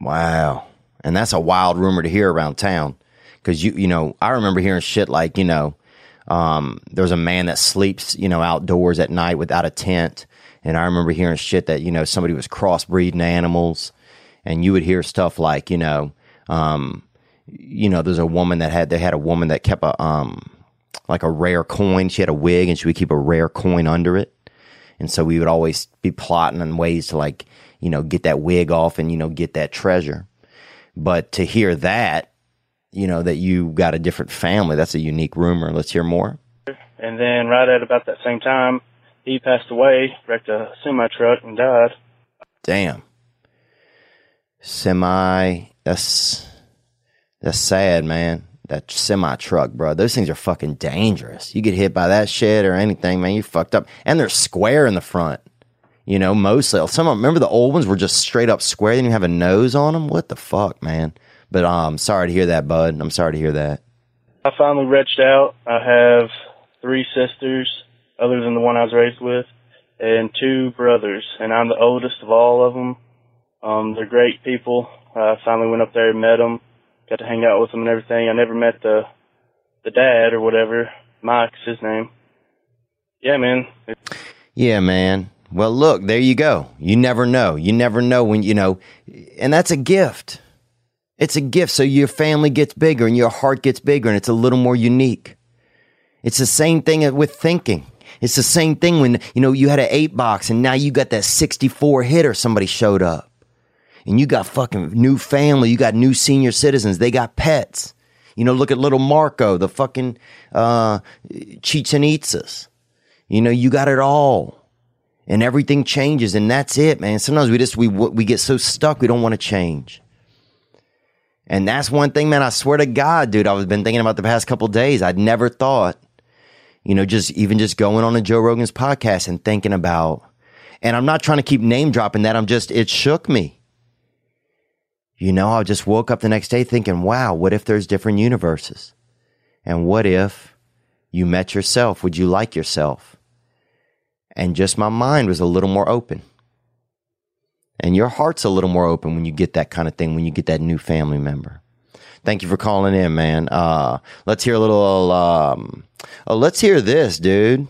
S2: Wow. And that's a wild rumor to hear around town. Cause you, you know, I remember hearing shit like, you know, um, there's a man that sleeps, you know, outdoors at night without a tent. And I remember hearing shit that, you know, somebody was crossbreeding animals. And you would hear stuff like, you know, um, you know, there's a woman that had, they had a woman that kept a, um, like a rare coin. She had a wig and she would keep a rare coin under it. And so we would always be plotting on ways to like, you know, get that wig off and, you know, get that treasure. But to hear that, you know, that you got a different family, that's a unique rumor. Let's hear more.
S10: And then right at about that same time, he passed away, wrecked a semi truck and died.
S2: Damn. Semi, that's, that's sad, man. That semi truck, bro. Those things are fucking dangerous. You get hit by that shit or anything, man, you fucked up. And they're square in the front. You know, mostly. Some of them, remember the old ones were just straight up square. They didn't have a nose on them. What the fuck, man? But um, sorry to hear that, bud. I'm sorry to hear that.
S10: I finally reached out. I have three sisters, other than the one I was raised with, and two brothers, and I'm the oldest of all of them. Um, they're great people. I finally went up there and met them, got to hang out with them and everything. I never met the the dad or whatever. Mike's his name. Yeah, man.
S2: Yeah, man. Well, look, there you go. You never know. You never know when, you know, and that's a gift. It's a gift. So your family gets bigger and your heart gets bigger and it's a little more unique. It's the same thing with thinking. It's the same thing when, you know, you had an eight box and now you got that 64 hitter somebody showed up. And you got fucking new family. You got new senior citizens. They got pets. You know, look at little Marco, the fucking, uh, Chichen Itzas. You know, you got it all and everything changes and that's it, man. Sometimes we just, we, we get so stuck. We don't want to change. And that's one thing, man. I swear to God, dude, I've been thinking about the past couple days. I'd never thought, you know, just even just going on a Joe Rogan's podcast and thinking about, and I'm not trying to keep name dropping that. I'm just, it shook me. You know, I just woke up the next day thinking, wow, what if there's different universes? And what if you met yourself? Would you like yourself? And just my mind was a little more open. And your heart's a little more open when you get that kind of thing, when you get that new family member. Thank you for calling in, man. Uh, let's hear a little, um, oh, let's hear this, dude.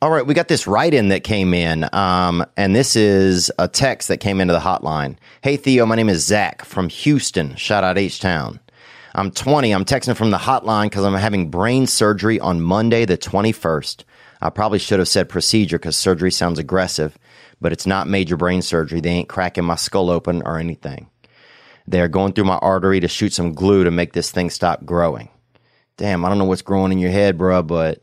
S2: All right, we got this write in that came in, um, and this is a text that came into the hotline. Hey, Theo, my name is Zach from Houston. Shout out H Town. I'm 20. I'm texting from the hotline because I'm having brain surgery on Monday, the 21st. I probably should have said procedure because surgery sounds aggressive, but it's not major brain surgery. They ain't cracking my skull open or anything. They're going through my artery to shoot some glue to make this thing stop growing. Damn, I don't know what's growing in your head, bruh, but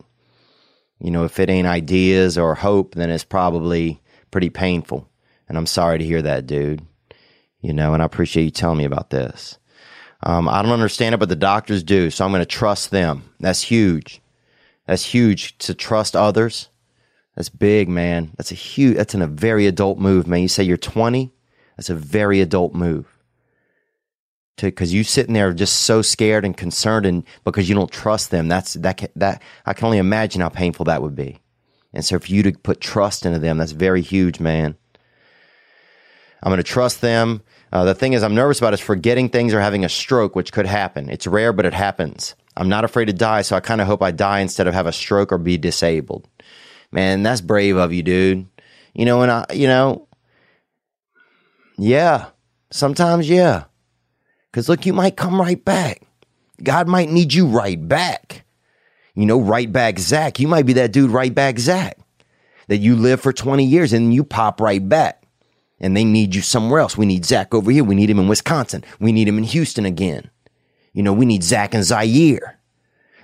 S2: you know, if it ain't ideas or hope, then it's probably pretty painful. And I'm sorry to hear that, dude. You know, and I appreciate you telling me about this. Um, I don't understand it, but the doctors do. So I'm going to trust them. That's huge. That's huge to trust others. That's big, man. That's a huge, that's in a very adult move, man. You say you're 20. That's a very adult move. To, cause you sitting there just so scared and concerned and because you don't trust them. That's, that, that, I can only imagine how painful that would be. And so for you to put trust into them, that's very huge, man. I'm going to trust them. Uh, the thing is, I'm nervous about is forgetting things or having a stroke, which could happen. It's rare, but it happens. I'm not afraid to die, so I kind of hope I die instead of have a stroke or be disabled. Man, that's brave of you, dude. You know, and I, you know, yeah, sometimes, yeah. Because look, you might come right back. God might need you right back. You know, right back Zach. You might be that dude right back Zach that you live for 20 years and you pop right back and they need you somewhere else. We need Zach over here. We need him in Wisconsin. We need him in Houston again. You know, we need Zach and Zaire.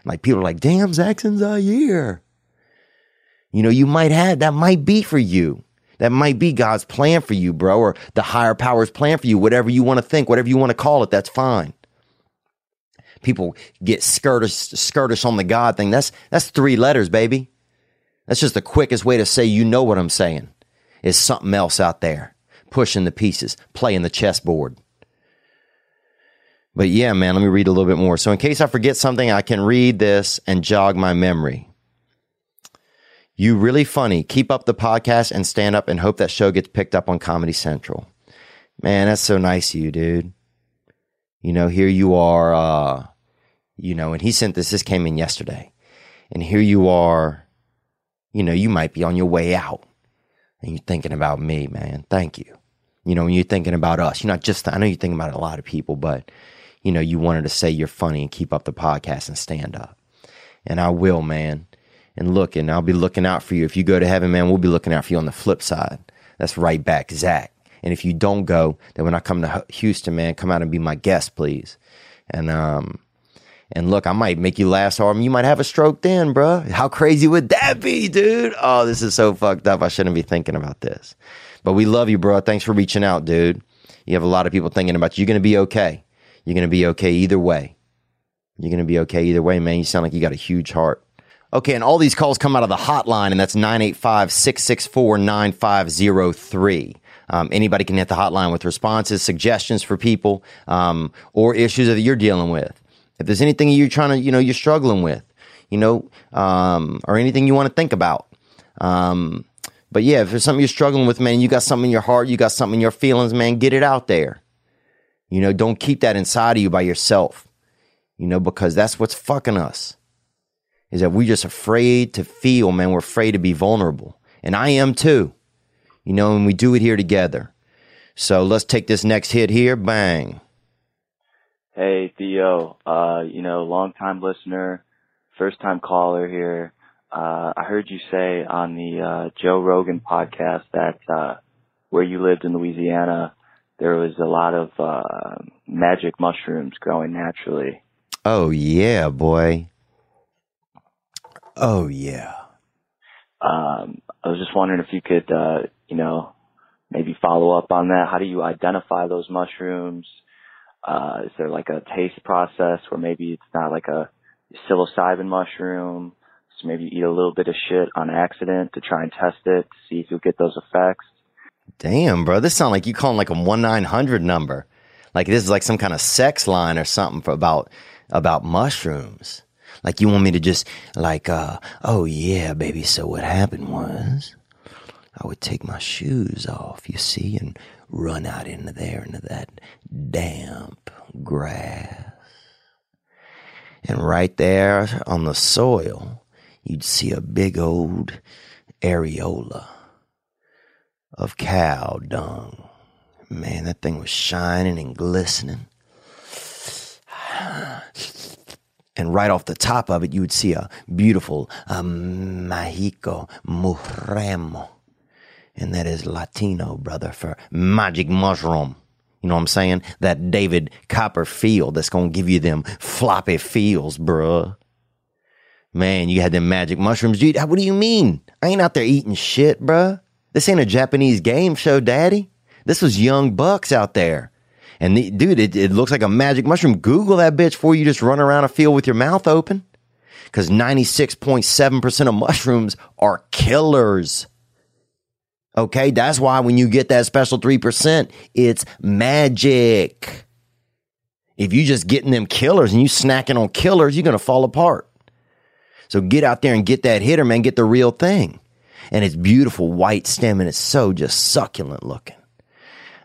S2: Like people are like, damn, Zach and Zaire. You know, you might have, that might be for you. That might be God's plan for you, bro, or the higher power's plan for you, whatever you want to think, whatever you want to call it, that's fine. People get skirtish, skirtish on the God thing. That's, that's three letters, baby. That's just the quickest way to say you know what I'm saying. Is something else out there pushing the pieces, playing the chessboard. But yeah, man, let me read a little bit more. So, in case I forget something, I can read this and jog my memory. You really funny. Keep up the podcast and stand up and hope that show gets picked up on Comedy Central. Man, that's so nice of you, dude. You know, here you are, uh, you know, and he sent this, this came in yesterday. And here you are, you know, you might be on your way out and you're thinking about me, man. Thank you. You know, when you're thinking about us, you're not just, I know you're thinking about a lot of people, but, you know, you wanted to say you're funny and keep up the podcast and stand up. And I will, man. And look, and I'll be looking out for you. If you go to heaven, man, we'll be looking out for you on the flip side. That's right back, Zach. And if you don't go, then when I come to Houston, man, come out and be my guest, please. And, um, and look, I might make you last arm. You might have a stroke then, bruh. How crazy would that be, dude? Oh, this is so fucked up. I shouldn't be thinking about this. But we love you, bro. Thanks for reaching out, dude. You have a lot of people thinking about you. You're to be okay. You're to be okay either way. You're to be okay either way, man. You sound like you got a huge heart. Okay, and all these calls come out of the hotline, and that's 985 664 9503. Um, anybody can hit the hotline with responses, suggestions for people, um, or issues that you're dealing with. If there's anything you're trying to, you know, you're struggling with, you know, um, or anything you want to think about. Um, but yeah, if there's something you're struggling with, man, you got something in your heart, you got something in your feelings, man, get it out there. You know, don't keep that inside of you by yourself, you know, because that's what's fucking us is that we're just afraid to feel, man. We're afraid to be vulnerable. And I am too, you know, and we do it here together. So let's take this next hit here. Bang.
S11: Hey, Theo, uh, you know, long time listener, first time caller here. Uh, I heard you say on the, uh, Joe Rogan podcast that, uh, where you lived in Louisiana, there was a lot of, uh, magic mushrooms growing naturally.
S2: Oh, yeah, boy. Oh, yeah.
S11: Um, I was just wondering if you could, uh, you know, maybe follow up on that. How do you identify those mushrooms? Uh, is there like a taste process where maybe it's not like a psilocybin mushroom? So maybe you eat a little bit of shit on accident to try and test it to see if you'll get those effects.
S2: Damn, bro. This sounds like you calling like a one nine hundred number. Like this is like some kind of sex line or something for about about mushrooms. Like you want me to just like uh oh yeah, baby, so what happened was I would take my shoes off, you see, and run out into there into that damp grass. And right there on the soil, you'd see a big old areola of cow dung. Man, that thing was shining and glistening. And right off the top of it, you would see a beautiful um, Mexico Murremo. And that is Latino, brother, for magic mushroom. You know what I'm saying? That David Copperfield that's going to give you them floppy feels, bruh. Man, you had them magic mushrooms. Dude, what do you mean? I ain't out there eating shit, bruh. This ain't a Japanese game show, daddy. This was young bucks out there. And the, dude, it, it looks like a magic mushroom. Google that bitch before you just run around a field with your mouth open. Because 96.7% of mushrooms are killers. Okay, that's why when you get that special 3%, it's magic. If you just getting them killers and you snacking on killers, you're going to fall apart. So get out there and get that hitter, man. Get the real thing. And it's beautiful white stem and it's so just succulent looking.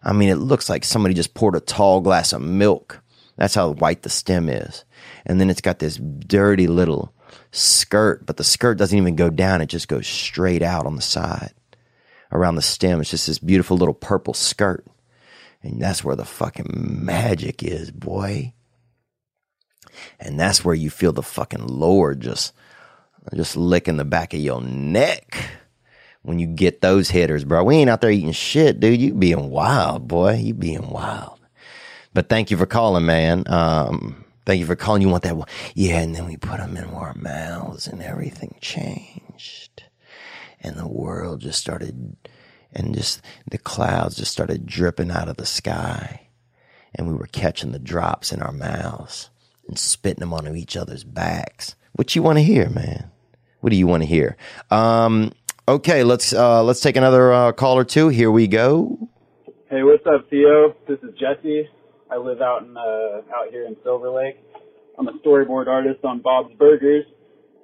S2: I mean, it looks like somebody just poured a tall glass of milk. That's how white the stem is. And then it's got this dirty little skirt, but the skirt doesn't even go down. It just goes straight out on the side around the stem. It's just this beautiful little purple skirt. And that's where the fucking magic is, boy. And that's where you feel the fucking Lord just, just licking the back of your neck when you get those hitters, bro. We ain't out there eating shit, dude. You being wild, boy. You being wild. But thank you for calling, man. Um, thank you for calling. You want that? one? Yeah, and then we put them in our mouths, and everything changed, and the world just started, and just the clouds just started dripping out of the sky, and we were catching the drops in our mouths and spitting them onto each other's backs. What you want to hear, man? What do you want to hear? Um, Okay, let's uh, let's take another uh, call or two. Here we go.
S12: Hey, what's up, Theo? This is Jesse. I live out in uh, out here in Silver Lake. I'm a storyboard artist on Bob's Burgers.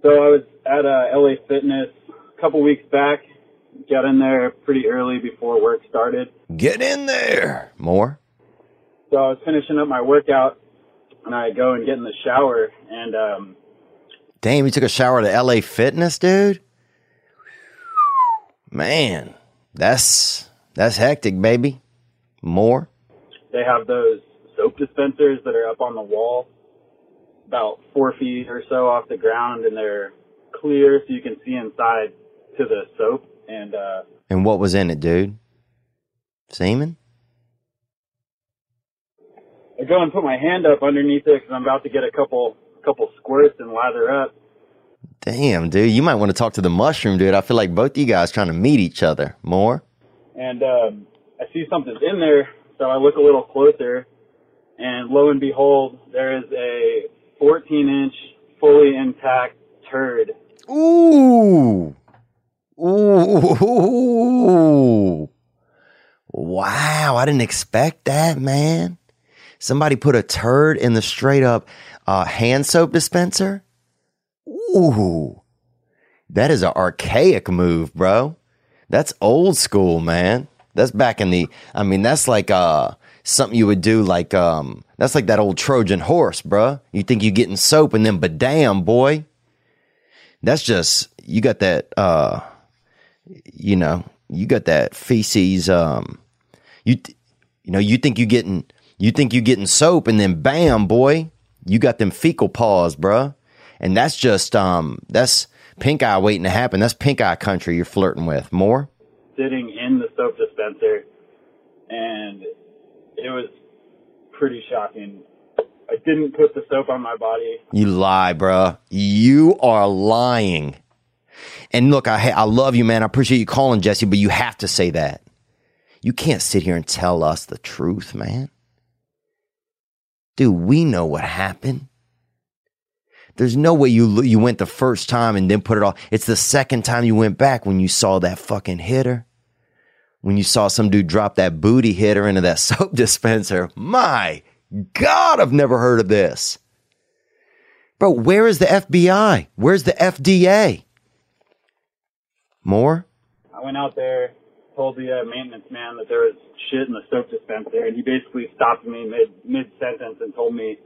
S12: So I was at uh, LA Fitness a couple weeks back. Got in there pretty early before work started.
S2: Get in there. More.
S12: So I was finishing up my workout, and I go and get in the shower, and um,
S2: Damn, you took a shower at LA Fitness, dude. Man, that's that's hectic, baby. More.
S12: they have those soap dispensers that are up on the wall, about four feet or so off the ground, and they're clear so you can see inside to the soap. And uh,
S2: And what was in it, dude? Semen?
S12: I go and put my hand up underneath it because I'm about to get a couple couple squirts and lather up.
S2: Damn, dude. You might want to talk to the mushroom, dude. I feel like both you guys trying to meet each other. More?
S12: and um, I see something's in there, so I look a little closer, and lo and behold, there is a 14 inch, fully intact turd.
S2: Ooh. Ooh. Ooh! Wow. I didn't expect that, man. Somebody put a turd in the straight up uh, hand soap dispenser. Ooh. That is an archaic move, bro. That's old school, man. That's back in the I mean, that's like uh something you would do like um that's like that old Trojan horse, bro. You think you're getting soap and then but damn, boy. That's just you got that uh you know, you got that feces um you you know, you think you getting you think you getting soap and then bam, boy, you got them fecal paws, bruh. And that's just um that's pink eye waiting to happen. That's pink eye country you're flirting with. More?
S12: sitting in the soap dispenser, and it was pretty shocking. I didn't put the soap on my body.
S2: You lie, bruh. You are lying. And look, I I love you, man. I appreciate you calling, Jesse, but you have to say that. You can't sit here and tell us the truth, man. Dude, we know what happened. There's no way you you went the first time and then put it off. It's the second time you went back when you saw that fucking hitter. When you saw some dude drop that booty hitter into that soap dispenser. My God, I've never heard of this. Bro, where is the FBI? Where's the FDA? More?
S12: I went out there, told the uh, maintenance man that there was shit in the soap dispenser, and he basically stopped me mid mid sentence and told me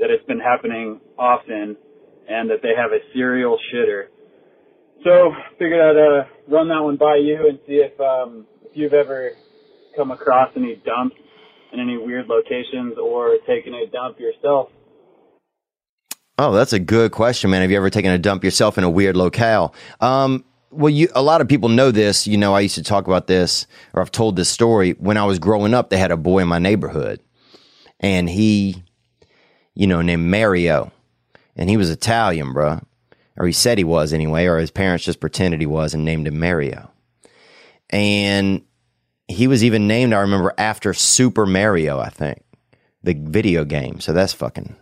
S12: that it's been happening often and that they have a serial shitter. So figured I'd uh, run that one by you and see if um, if you've ever come across any dumps in any weird locations or taken a dump yourself.
S2: Oh, that's a good question, man. Have you ever taken a dump yourself in a weird locale? Um, well, you, a lot of people know this. You know, I used to talk about this, or I've told this story. When I was growing up, they had a boy in my neighborhood, and he, you know, named Mario, and he was Italian, bruh. Or he said he was anyway, or his parents just pretended he was and named him Mario. And he was even named, I remember, after Super Mario, I think, the video game. So that's fucking,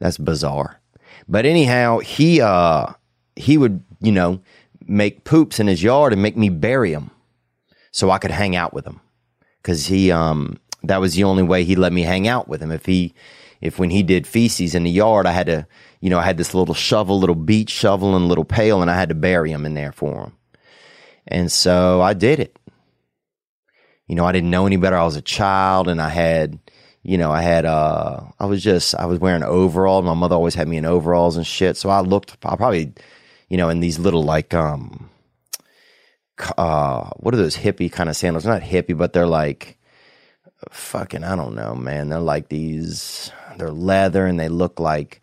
S2: that's bizarre. But anyhow, he, uh, he would, you know, make poops in his yard and make me bury him so I could hang out with him. Cause he, um, that was the only way he let me hang out with him. If he, if when he did feces in the yard, I had to, you know, I had this little shovel, little beach shovel and little pail and I had to bury him in there for him. And so I did it. You know, I didn't know any better. I was a child and I had, you know, I had, uh, I was just, I was wearing overalls. My mother always had me in overalls and shit. So I looked, I probably, you know, in these little like, um, uh, what are those hippie kind of sandals? Not hippie, but they're like, fucking, I don't know, man. They're like these, they're leather and they look like,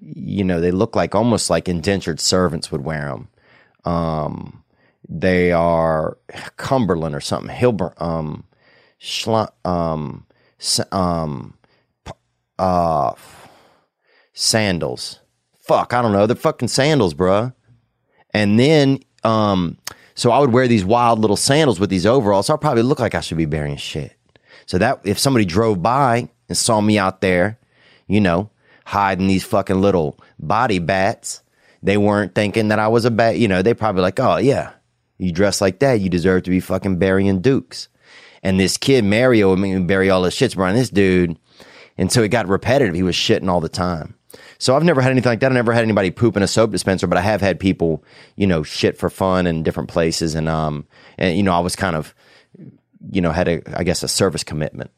S2: you know, they look like almost like indentured servants would wear them. Um, they are Cumberland or something, Hilbert, um, um, um, uh, sandals. Fuck, I don't know. They're fucking sandals, bruh. And then, um, so I would wear these wild little sandals with these overalls. So I probably look like I should be burying shit. So that if somebody drove by and saw me out there, you know, hiding these fucking little body bats, they weren't thinking that I was a bat. You know, they probably like, oh yeah, you dress like that, you deserve to be fucking burying dukes. And this kid Mario would bury all his shits, around this dude, and so it got repetitive. He was shitting all the time. So I've never had anything like that. I never had anybody poop in a soap dispenser, but I have had people, you know, shit for fun in different places. And, um, and, you know, I was kind of, you know, had a, I guess, a service commitment,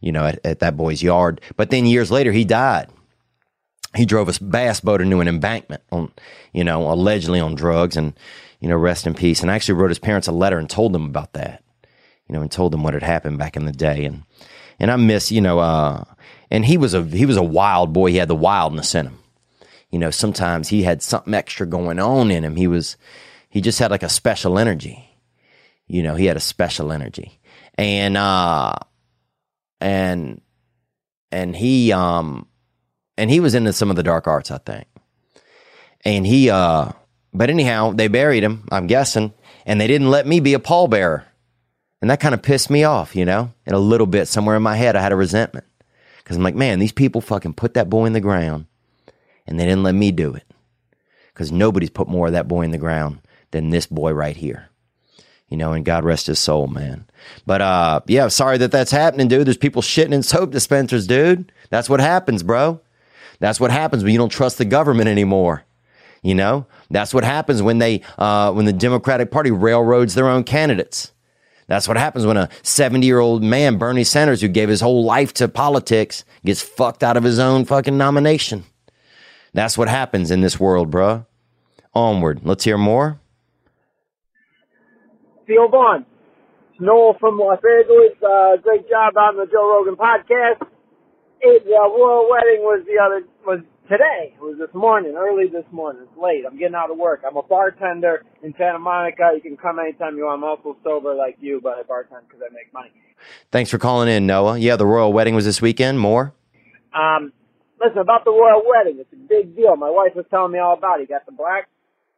S2: you know, at, at that boy's yard. But then years later, he died. He drove a bass boat into an embankment on, you know, allegedly on drugs and, you know, rest in peace. And I actually wrote his parents a letter and told them about that, you know, and told them what had happened back in the day. And, and I miss, you know, uh, and he was a he was a wild boy. He had the wildness in him. You know, sometimes he had something extra going on in him. He was he just had like a special energy. You know, he had a special energy. And uh and and he um and he was into some of the dark arts, I think. And he uh but anyhow, they buried him, I'm guessing, and they didn't let me be a pallbearer. And that kind of pissed me off, you know? And a little bit somewhere in my head I had a resentment. Because I'm like, man, these people fucking put that boy in the ground and they didn't let me do it. Because nobody's put more of that boy in the ground than this boy right here. You know, and God rest his soul, man. But uh, yeah, sorry that that's happening, dude. There's people shitting in soap dispensers, dude. That's what happens, bro. That's what happens when you don't trust the government anymore. You know, that's what happens when they uh, when the Democratic Party railroads their own candidates. That's what happens when a 70 year old man, Bernie Sanders, who gave his whole life to politics, gets fucked out of his own fucking nomination. That's what happens in this world, bruh. Onward. Let's hear more.
S13: Theo Von. Noel from Los Angeles. Uh, great job on the Joe Rogan podcast. It, uh, royal wedding was the other, was today. It was this morning, early this morning. It's late. I'm getting out of work. I'm a bartender in Santa Monica. You can come anytime you want. I'm also sober like you, but I bartend because I make money.
S2: Thanks for calling in, Noah. Yeah, the royal wedding was this weekend. More?
S13: Um, listen, about the royal wedding, it's a big deal. My wife was telling me all about it. You got the black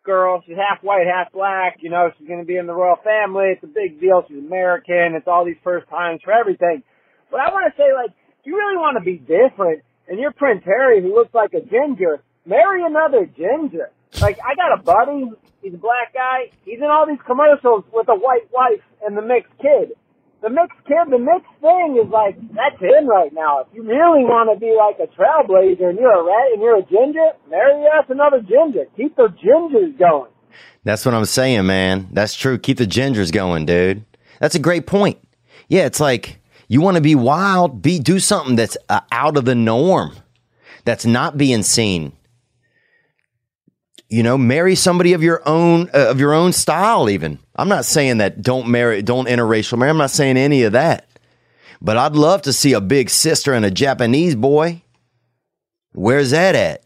S13: girl. She's half white, half black. You know, she's going to be in the royal family. It's a big deal. She's American. It's all these first times for everything. But I want to say, like, if you really want to be different, and you're Prince Harry who looks like a ginger, marry another ginger. Like, I got a buddy, he's a black guy, he's in all these commercials with a white wife and the mixed kid. The mixed kid, the mixed thing is like, that's in right now. If you really want to be like a trailblazer and you're a red and you're a ginger, marry us another ginger. Keep the gingers going.
S2: That's what I'm saying, man. That's true. Keep the gingers going, dude. That's a great point. Yeah, it's like, you want to be wild? Be do something that's uh, out of the norm. That's not being seen. You know, marry somebody of your own uh, of your own style. Even I'm not saying that don't marry, don't interracial marry. I'm not saying any of that. But I'd love to see a big sister and a Japanese boy. Where's that at?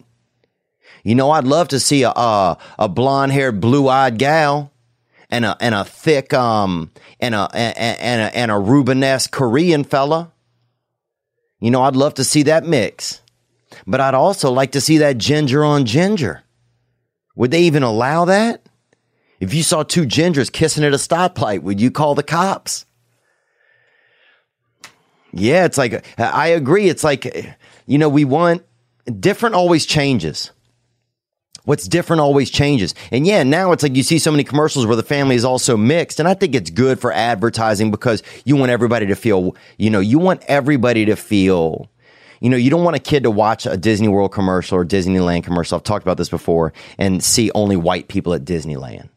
S2: You know, I'd love to see a a, a blonde haired, blue eyed gal and a and a thick um and a and, and a and a Rubenesque Korean fella. You know, I'd love to see that mix. But I'd also like to see that ginger on ginger. Would they even allow that? If you saw two gingers kissing at a stoplight, would you call the cops? Yeah, it's like I agree. It's like you know, we want different always changes. What's different always changes. And yeah, now it's like you see so many commercials where the family is also mixed. And I think it's good for advertising because you want everybody to feel, you know, you want everybody to feel, you know, you don't want a kid to watch a Disney World commercial or Disneyland commercial. I've talked about this before and see only white people at Disneyland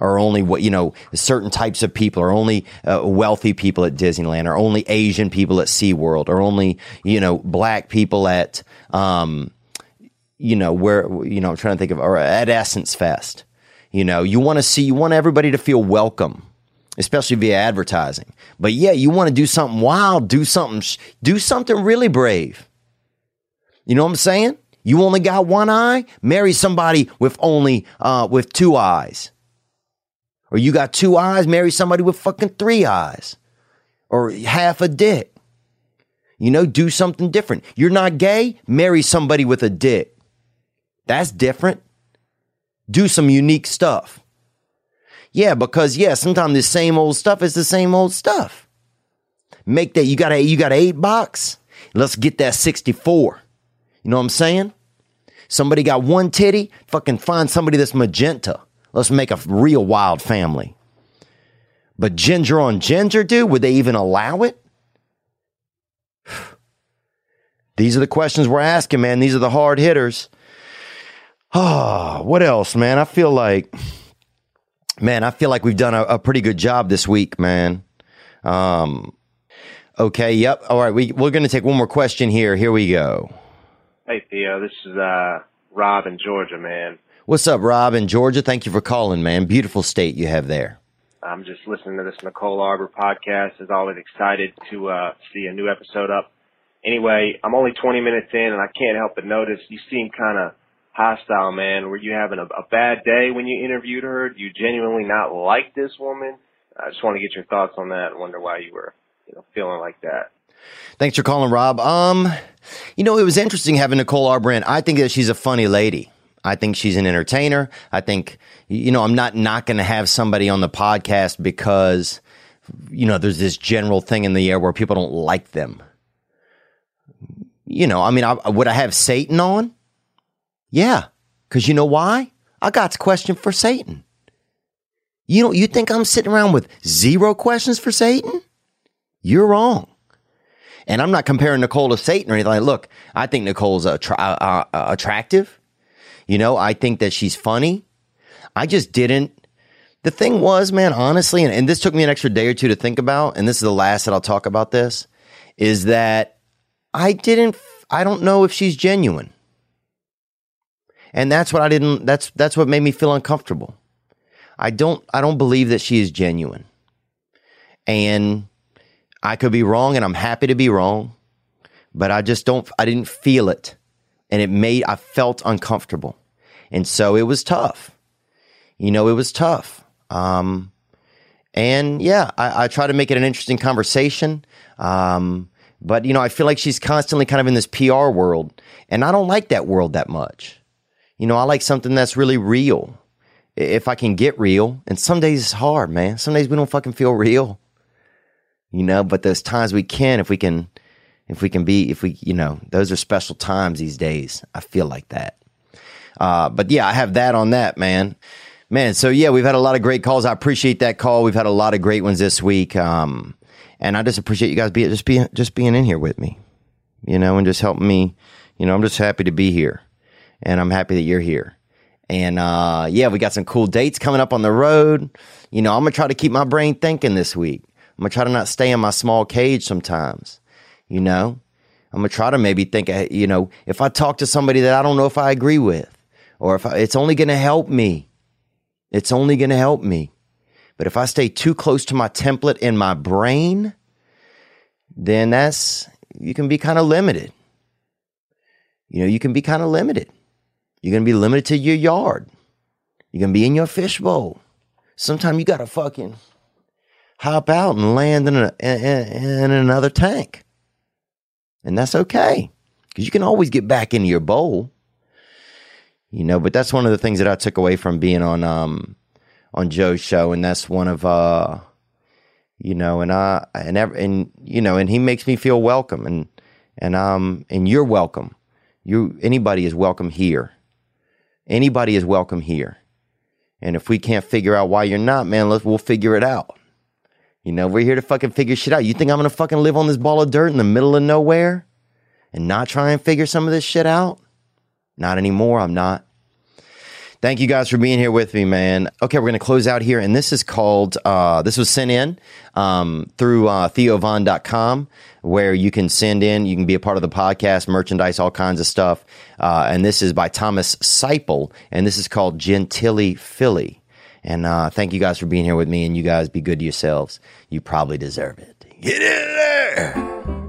S2: or only what, you know, certain types of people or only uh, wealthy people at Disneyland or only Asian people at SeaWorld or only, you know, black people at, um, you know, where, you know, I'm trying to think of, or at Essence Fest. You know, you want to see, you want everybody to feel welcome, especially via advertising. But yeah, you want to do something wild, do something, do something really brave. You know what I'm saying? You only got one eye? Marry somebody with only, uh, with two eyes. Or you got two eyes? Marry somebody with fucking three eyes. Or half a dick. You know, do something different. You're not gay? Marry somebody with a dick. That's different. Do some unique stuff. Yeah, because yeah, sometimes the same old stuff is the same old stuff. Make that you got a you got an eight box. Let's get that 64. You know what I'm saying? Somebody got one titty, fucking find somebody that's magenta. Let's make a real wild family. But ginger on ginger, dude, would they even allow it? These are the questions we're asking, man. These are the hard hitters. Oh, what else, man? I feel like, man, I feel like we've done a, a pretty good job this week, man. Um, okay, yep. All right, we we're gonna take one more question here. Here we go.
S14: Hey Theo, this is uh, Rob in Georgia, man.
S2: What's up, Rob in Georgia? Thank you for calling, man. Beautiful state you have there.
S14: I'm just listening to this Nicole Arbour podcast. Is always excited to uh, see a new episode up. Anyway, I'm only 20 minutes in, and I can't help but notice you seem kind of hostile, man? Were you having a, a bad day when you interviewed her? Do you genuinely not like this woman? I just want to get your thoughts on that and wonder why you were, you know, feeling like that.
S2: Thanks for calling, Rob. Um, you know, it was interesting having Nicole Arbour. I think that she's a funny lady. I think she's an entertainer. I think, you know, I'm not not going to have somebody on the podcast because, you know, there's this general thing in the air where people don't like them. You know, I mean, I, would I have Satan on? Yeah. Because you know why? I got a question for Satan. You know, you think I'm sitting around with zero questions for Satan? You're wrong. And I'm not comparing Nicole to Satan or anything. Like, look, I think Nicole's attra- uh, uh, attractive. You know, I think that she's funny. I just didn't. The thing was, man, honestly, and, and this took me an extra day or two to think about, and this is the last that I'll talk about this, is that I didn't, I don't know if she's genuine. And that's what I didn't that's that's what made me feel uncomfortable. I don't I don't believe that she is genuine. And I could be wrong and I'm happy to be wrong, but I just don't I didn't feel it. And it made I felt uncomfortable. And so it was tough. You know, it was tough. Um and yeah, I, I try to make it an interesting conversation. Um, but you know, I feel like she's constantly kind of in this PR world, and I don't like that world that much. You know, I like something that's really real. If I can get real, and some days it's hard, man. Some days we don't fucking feel real. You know, but those times we can if we can if we can be if we you know, those are special times these days. I feel like that. Uh, but yeah, I have that on that, man. Man, so yeah, we've had a lot of great calls. I appreciate that call. We've had a lot of great ones this week. Um, and I just appreciate you guys being just being just being in here with me. You know, and just helping me. You know, I'm just happy to be here and I'm happy that you're here. And uh, yeah, we got some cool dates coming up on the road. You know, I'm gonna try to keep my brain thinking this week. I'm gonna try to not stay in my small cage sometimes. You know, I'm gonna try to maybe think. You know, if I talk to somebody that I don't know if I agree with, or if I, it's only gonna help me, it's only gonna help me. But if I stay too close to my template in my brain, then that's you can be kind of limited. You know, you can be kind of limited You're going to be limited to your yard. You're going to be in your fishbowl. Sometimes you got to fucking hop out and land in, a, in, in another tank. And that's okay because you can always get back into your bowl. You know, but that's one of the things that I took away from being on um on Joe's show, and that's one of uh you know, and I and ev- and you know, and he makes me feel welcome, and and um and you're welcome. You anybody is welcome here. Anybody is welcome here. And if we can't figure out why you're not, man, let's we'll figure it out. You know, we're here to fucking figure shit out. You think I'm gonna fucking live on this ball of dirt in the middle of nowhere and not try and figure some of this shit out? Not anymore. I'm not. Thank you guys for being here with me, man. Okay, we're going to close out here. And this is called, uh, this was sent in um, through uh, theovon.com, where you can send in, you can be a part of the podcast, merchandise, all kinds of stuff. Uh, and this is by Thomas Sciple, and this is called Gentilly Philly. And uh, thank you guys for being here with me, and you guys be good to yourselves. You probably deserve it. Get in there!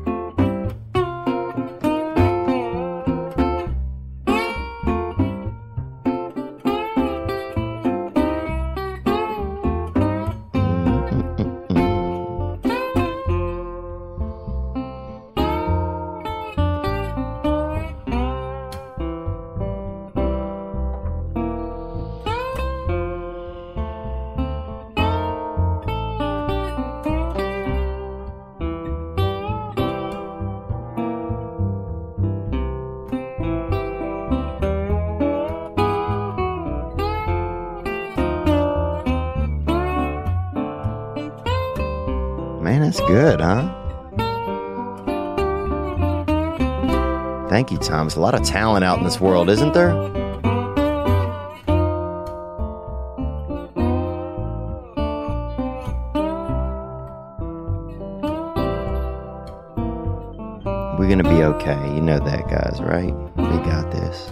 S2: Thomas. A lot of talent out in this world, isn't there? We're going to be okay. You know that, guys, right? We got this.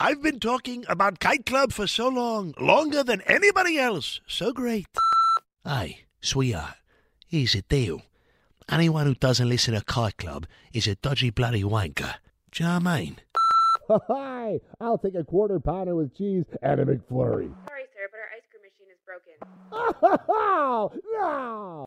S15: I've been talking about Kite Club for so long, longer than anybody else. So great.
S16: Hey, sweetheart, here's the deal. Anyone who doesn't listen to Kite Club is a dodgy bloody wanker. Do you know what I mean?
S17: Hi, I'll take a quarter pounder with cheese and a McFlurry.
S18: Sorry, sir, but our ice cream machine is broken.
S17: Oh, no!